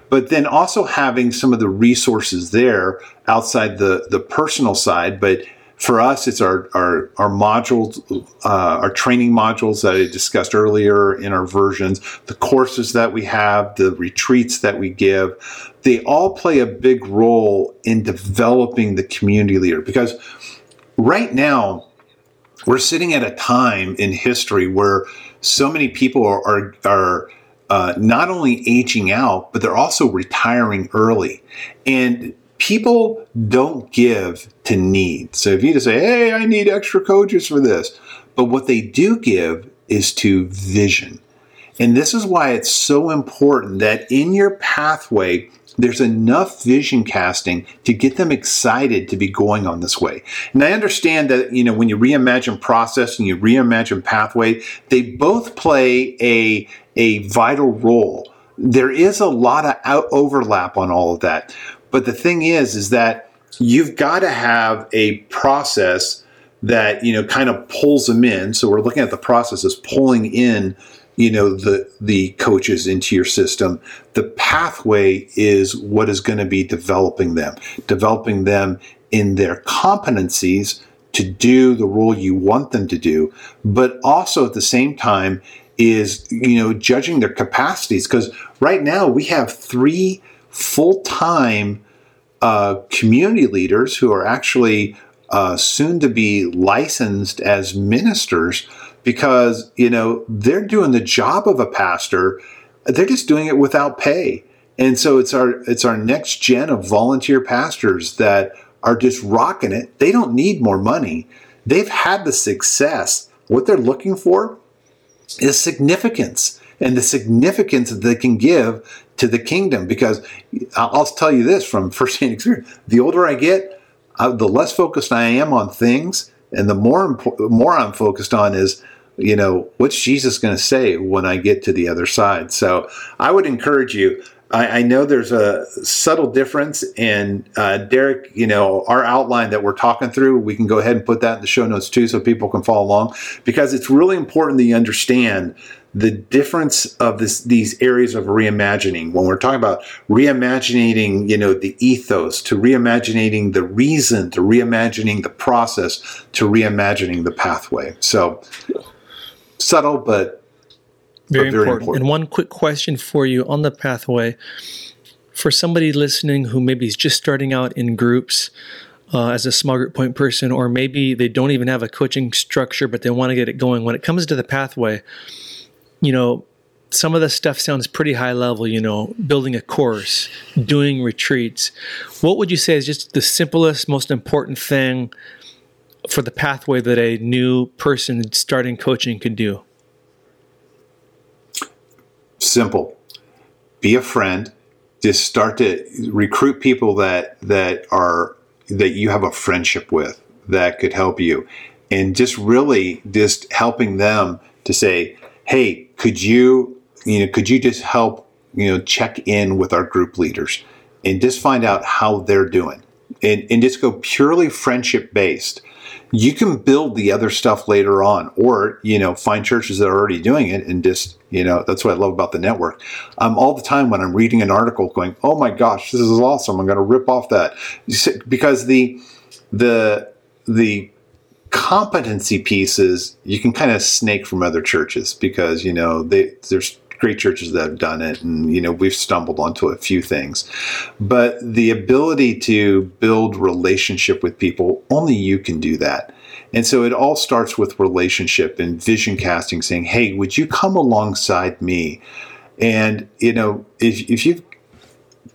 but then also having some of the resources there outside the the personal side but for us, it's our our, our modules, uh, our training modules that I discussed earlier in our versions, the courses that we have, the retreats that we give. They all play a big role in developing the community leader because right now we're sitting at a time in history where so many people are are, uh, not only aging out, but they're also retiring early. And people don't give to need. So if you just say, hey, I need extra coaches for this, but what they do give is to vision. And this is why it's so important that in your pathway, there's enough vision casting to get them excited to be going on this way. And I understand that, you know, when you reimagine process and you reimagine pathway, they both play a, a vital role. There is a lot of overlap on all of that. But the thing is, is that you've got to have a process that you know kind of pulls them in. So we're looking at the process as pulling in, you know, the the coaches into your system. The pathway is what is going to be developing them, developing them in their competencies to do the role you want them to do, but also at the same time is you know judging their capacities because right now we have three full time uh, community leaders who are actually uh, soon to be licensed as ministers because you know they're doing the job of a pastor. They're just doing it without pay. And so it's our it's our next gen of volunteer pastors that are just rocking it. They don't need more money. They've had the success. What they're looking for is significance and the significance that they can give to the kingdom. Because I'll tell you this from firsthand experience: the older I get, uh, the less focused I am on things, and the more impo- more I'm focused on is you know what's jesus going to say when i get to the other side? So i would encourage you. I, I know there's a subtle difference, and uh, Derek, you know, our outline that we're talking through, we can go ahead and put that in the show notes too, so people can follow along, because it's really important that you understand the difference of this these areas of reimagining when we're talking about reimagining you know the ethos to reimagining the reason to reimagining the process to reimagining the pathway so subtle but very, very important. important. And one quick question for you on the pathway for somebody listening who maybe is just starting out in groups uh, as a small group point person, or maybe they don't even have a coaching structure, but they want to get it going. When it comes to the pathway, you know, some of the stuff sounds pretty high level, you know, building a course, doing retreats. What would you say is just the simplest, most important thing for the pathway that a new person starting coaching could do? simple. Be a friend. Just start to recruit people that that are that you have a friendship with that could help you. And just really just helping them to say, hey, could you, you know, could you just help, you know, check in with our group leaders and just find out how they're doing? And, and just go purely friendship based. You can build the other stuff later on or you know find churches that are already doing it and just you know that's what i love about the network. Um, all the time when i'm reading an article going oh my gosh this is awesome. I'm going to rip off that. Because the the the competency pieces you can kind of snake from other churches because you know they there's great churches that have done it, and you know we've stumbled onto a few things. But the ability to build relationship with people, only you can do that. And so it all starts with relationship and vision casting, saying, "Hey, would you come alongside me?" And you know, if if you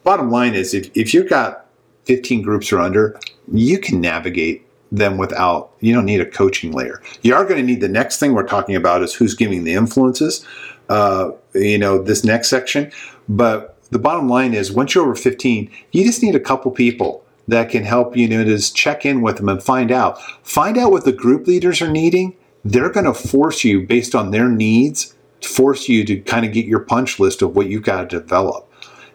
bottom line is if if you've got 15 groups or under, you can navigate them without you don't need a coaching layer you are going to need the next thing we're talking about is who's giving the influences uh, you know, this next section. But the bottom line is once you're over 15, you just need a couple people that can help you, just check in with them and find out. Find out what the group leaders are needing. They're going to force you based on their needs, to force you to kind of get your punch list of what you've got to develop.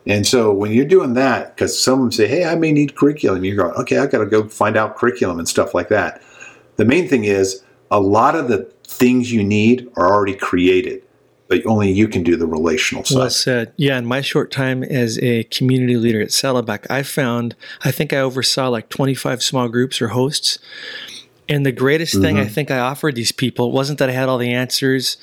And so when you're doing that, because some say, hey, I may need curriculum, you're going, okay, I got to go find out curriculum and stuff like that. The main thing is a lot of the things you need are already created but only you can do the relational side. Well said. Yeah, in my short time as a community leader at Saddleback, I found I think I oversaw like 25 small groups or hosts. And the greatest mm-hmm. thing I mm-hmm. think I offered these people wasn't that I had all the answers.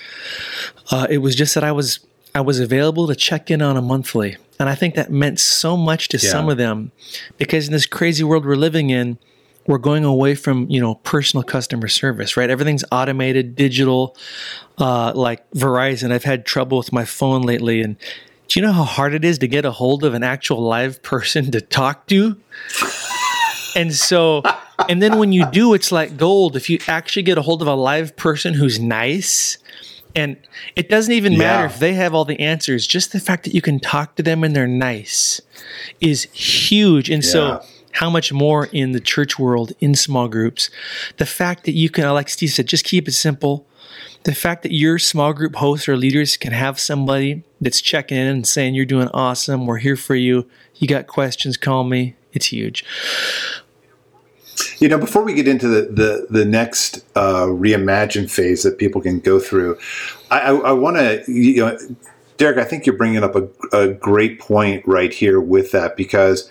Uh, it was just that I was I was available to check in on a monthly, and I think that meant so much to yeah. some of them, because in this crazy world we're living in, we're going away from you know personal customer service right? Everything's automated digital uh, like verizon. I've had trouble with my phone lately and do you know how hard it is to get a hold of an actual live person to talk to? And so and then when you do it's like gold. If you actually get a hold of a live person who's nice and it doesn't even yeah. matter if they have all the answers just the fact that you can talk to them and they're nice is huge and yeah. so how much more in the church world, in small groups. The fact that you can, like Steve said, just keep it simple. The fact that your small group hosts or leaders can have somebody that's checking in and saying, You're doing awesome. We're here for you. You got questions, call me. It's huge. You know, before we get into the the, the next uh, reimagine phase that people can go through, I, I, I want to, you know, Derek, I think you're bringing up a, a great point right here with that because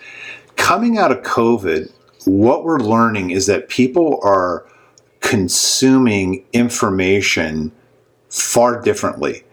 coming out of COVID, what we're learning is that people are consuming information far differently.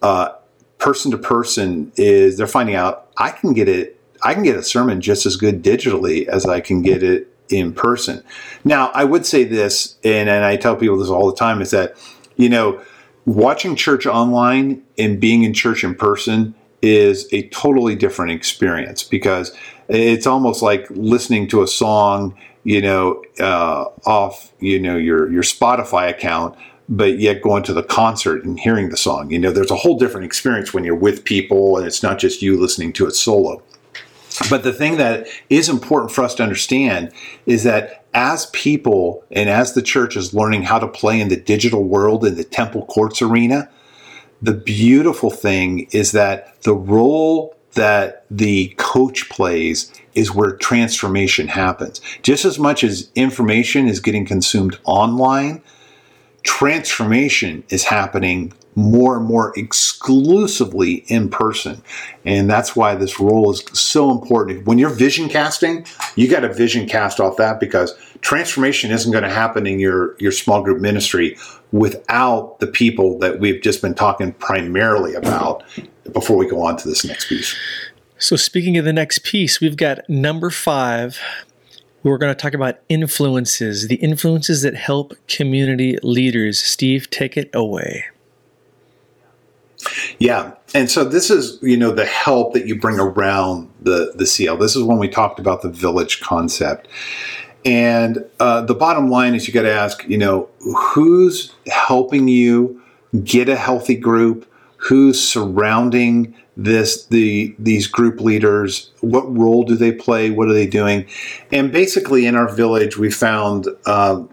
Uh, person to person is they're finding out I can get it. I can get a sermon just as good digitally as I can get it in person. Now, I would say this, and, and I tell people this all the time, is that you know, watching church online and being in church in person is a totally different experience because it's almost like listening to a song, you know, uh, off, you know, your your Spotify account, but yet going to the concert and hearing the song. You know, there's a whole different experience when you're with people, and it's not just you listening to it solo. But the thing that is important for us to understand is that as people and as the church is learning how to play in the digital world in the temple courts arena, the beautiful thing is that the role that the coach plays is where transformation happens. Just as much as information is getting consumed online, transformation is happening more and more exclusively in person. And that's why this role is so important. When you're vision casting, you got to vision cast off that because transformation isn't going to happen in your, your small group ministry without the people that we've just been talking primarily about before we go on to this next piece. So, speaking of the next piece, we've got number five. We're going to talk about influences, the influences that help community leaders. Steve, take it away. Yeah. And so this is, you know, the help that you bring around the, the CL. This is when we talked about the village concept. And uh, the bottom line is you got to ask, you know, who's helping you get a healthy group? Who's surrounding this the these group leaders? What role do they play? What are they doing? And basically in our village we found um,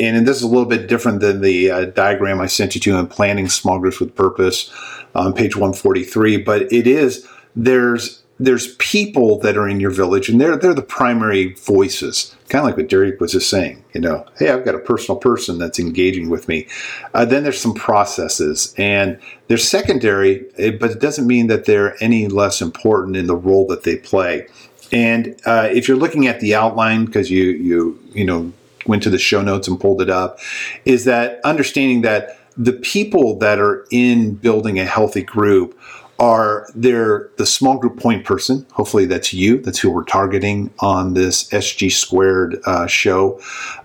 and this is a little bit different than the uh, diagram i sent you to in planning small groups with purpose on page 143 but it is there's there's people that are in your village and they're they're the primary voices kind of like what derek was just saying you know hey i've got a personal person that's engaging with me. Uh, then there's some processes and they're secondary eh, but it doesn't mean that they're any less important in the role that they play. And uh, if you're looking at the outline because you you you know went to the show notes and pulled it up is that understanding that the people that are in building a healthy group are they're the small group point person. Hopefully, that's you. That's who we're targeting on this SG squared uh, show.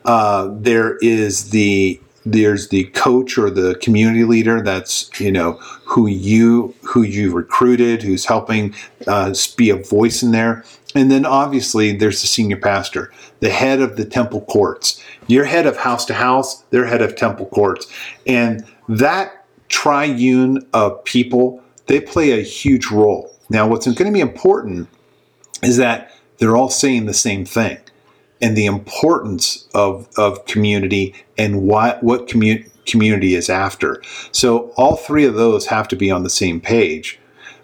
Uh, there is the there's the coach or the community leader that's you know who you who you recruited who's helping uh, be a voice in there and then obviously there's the senior pastor the head of the temple courts you're head of house to house they're head of temple courts and that triune of people they play a huge role. Now, what's going to be important is that they're all saying the same thing and the importance of, of community and what, what commu- community is after. So, all three of those have to be on the same page.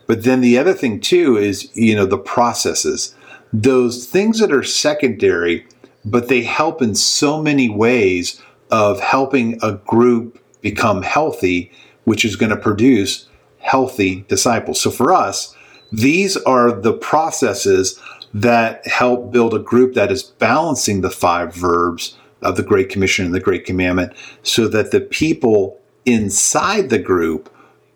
But then the other thing, too, is you know the processes. Those things that are secondary, but they help in so many ways of helping a group become healthy, which is going to produce healthy disciples. So for us, these are the processes that help build a group that is balancing the five verbs of the Great Commission and the Great Commandment so that the people inside the group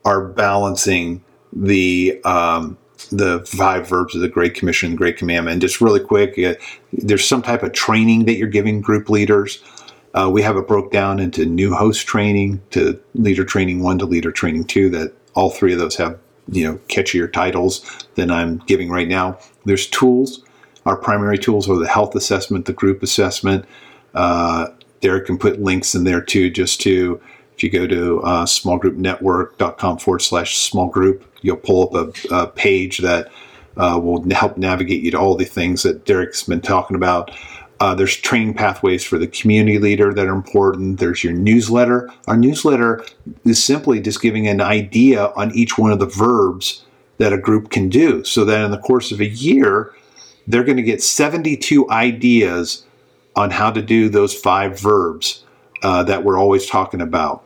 are balancing the um, the five verbs of the Great Commission and Great Commandment. And just really quick, uh, there's some type of training that you're giving group leaders. Uh, we have it broke down into new host training to leader training one to leader training two that all three of those have you know catchier titles than I'm giving right now. There's tools. Our primary tools are the health assessment, the group assessment. Uh, Derek can put links in there too, just to if you go to uh, smallgroupnetwork.com forward slash small group, you'll pull up a, a page that uh, will help navigate you to all the things that Derek's been talking about. Uh, there's training pathways for the community leader that are important. There's your newsletter. Our newsletter is simply just giving an idea on each one of the verbs that a group can do. So that in the course of a year, they're going to get 72 ideas on how to do those five verbs uh, that we're always talking about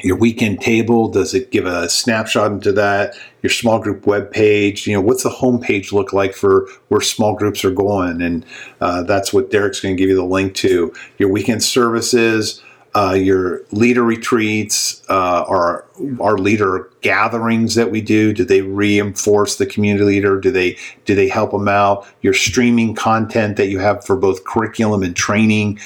your weekend table does it give a snapshot into that? Your small group web page you know what's the home page look like for where small groups are going? And uh, that's what derek's going to give you the link to. Your weekend services uh, your leader retreats uh, our our leader gatherings that we do do they reinforce the community leader? Do they do they help them out? Your streaming content that you have for both curriculum and training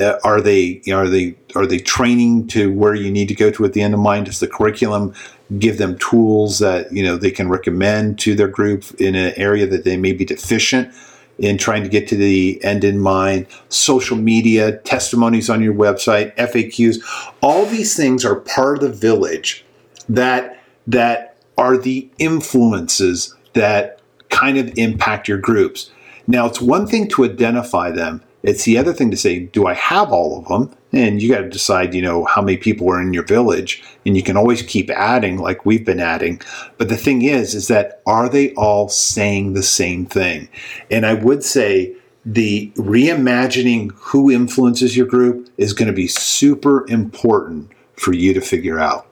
uh, are they you know, are they are they training to where you need to go to at the end of mind? Does the curriculum give them tools that you know they can recommend to their group in an area that they may be deficient in trying to get to the end in mind? Social media, testimonies on your website, FAQs, all these things are part of the village that that are the influences that kind of impact your groups. Now, it's one thing to identify them it's the other thing to say, do I have all of them? And you got to decide, you know, how many people are in your village, and you can always keep adding like we've been adding. But the thing is, is that are they all saying the same thing? And I would say the reimagining who influences your group is going to be super important for you to figure out.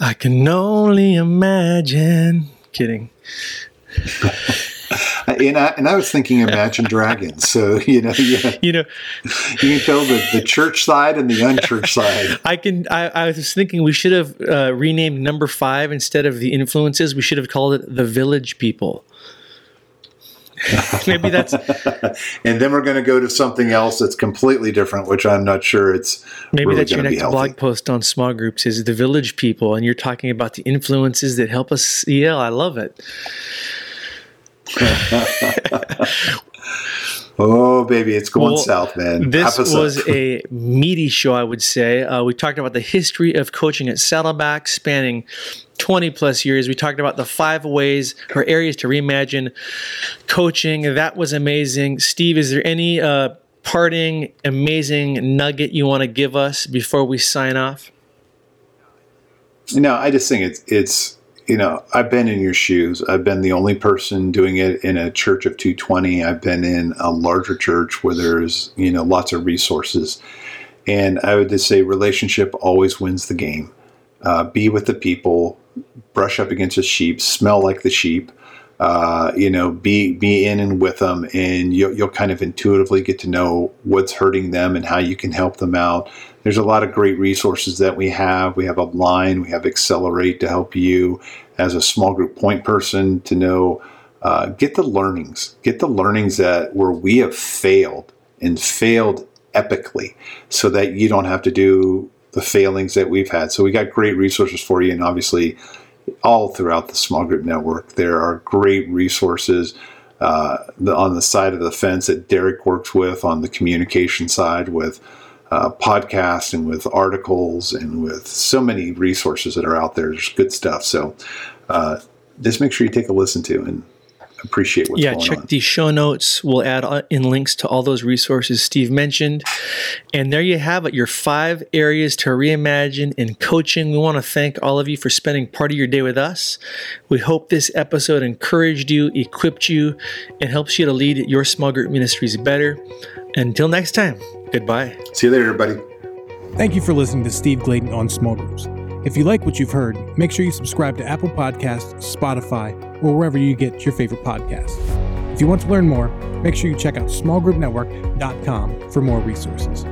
I can only imagine. Kidding. and I and I was thinking Imagine Dragons. So you know, yeah, you know, you can tell the, the church side and the unchurch side. I can. I, I was thinking we should have uh, renamed number five instead of the influences. We should have called it the Village People. Maybe that's. and then we're going to go to something else that's completely different, which I'm not sure it's. Maybe really that's your next blog post on small groups is the village people, and you're talking about the influences that help us. Yeah, I love it. Oh, baby, it's going well, south, man. This was a meaty show, I would say. Uh, we talked about the history of coaching at Saddleback, spanning 20 plus years. We talked about the five ways or areas to reimagine coaching. That was amazing. Steve, is there any uh, parting amazing nugget you want to give us before we sign off? No, I just think it's it's you know I've been in your shoes. I've been the only person doing it in a church of 220. I've been in a larger church where there's you know lots of resources, and I would just say relationship always wins the game. Uh, be with the people, brush up against the sheep, smell like the sheep. Uh, you know, be be in and with them, and you'll, you'll kind of intuitively get to know what's hurting them and how you can help them out. There's a lot of great resources that we have. We have a line, we have Accelerate to help you as a small group point person to know. Uh, get the learnings, get the learnings that where we have failed and failed epically, so that you don't have to do the failings that we've had. So we got great resources for you, and obviously all throughout the small group network. There are great resources uh, the, on the side of the fence that Derek works with on the communication side with uh, podcasts and with articles and with so many resources that are out there. There's good stuff. So uh, just make sure you take a listen to and appreciate what's yeah, check on. the show notes. We'll add uh, in links to all those resources Steve mentioned. And there you have it, your five areas to reimagine in coaching. We want to thank all of you for spending part of your day with us. We hope this episode encouraged you, equipped you, and helps you to lead your small group ministries better. Until next time, goodbye. See you later, everybody. Thank you for listening to Steve Gladen on Small Groups. If you like what you've heard, make sure you subscribe to Apple Podcasts, Spotify, or wherever you get your favorite podcasts. If you want to learn more, make sure you check out smallgroupnetwork.com for more resources.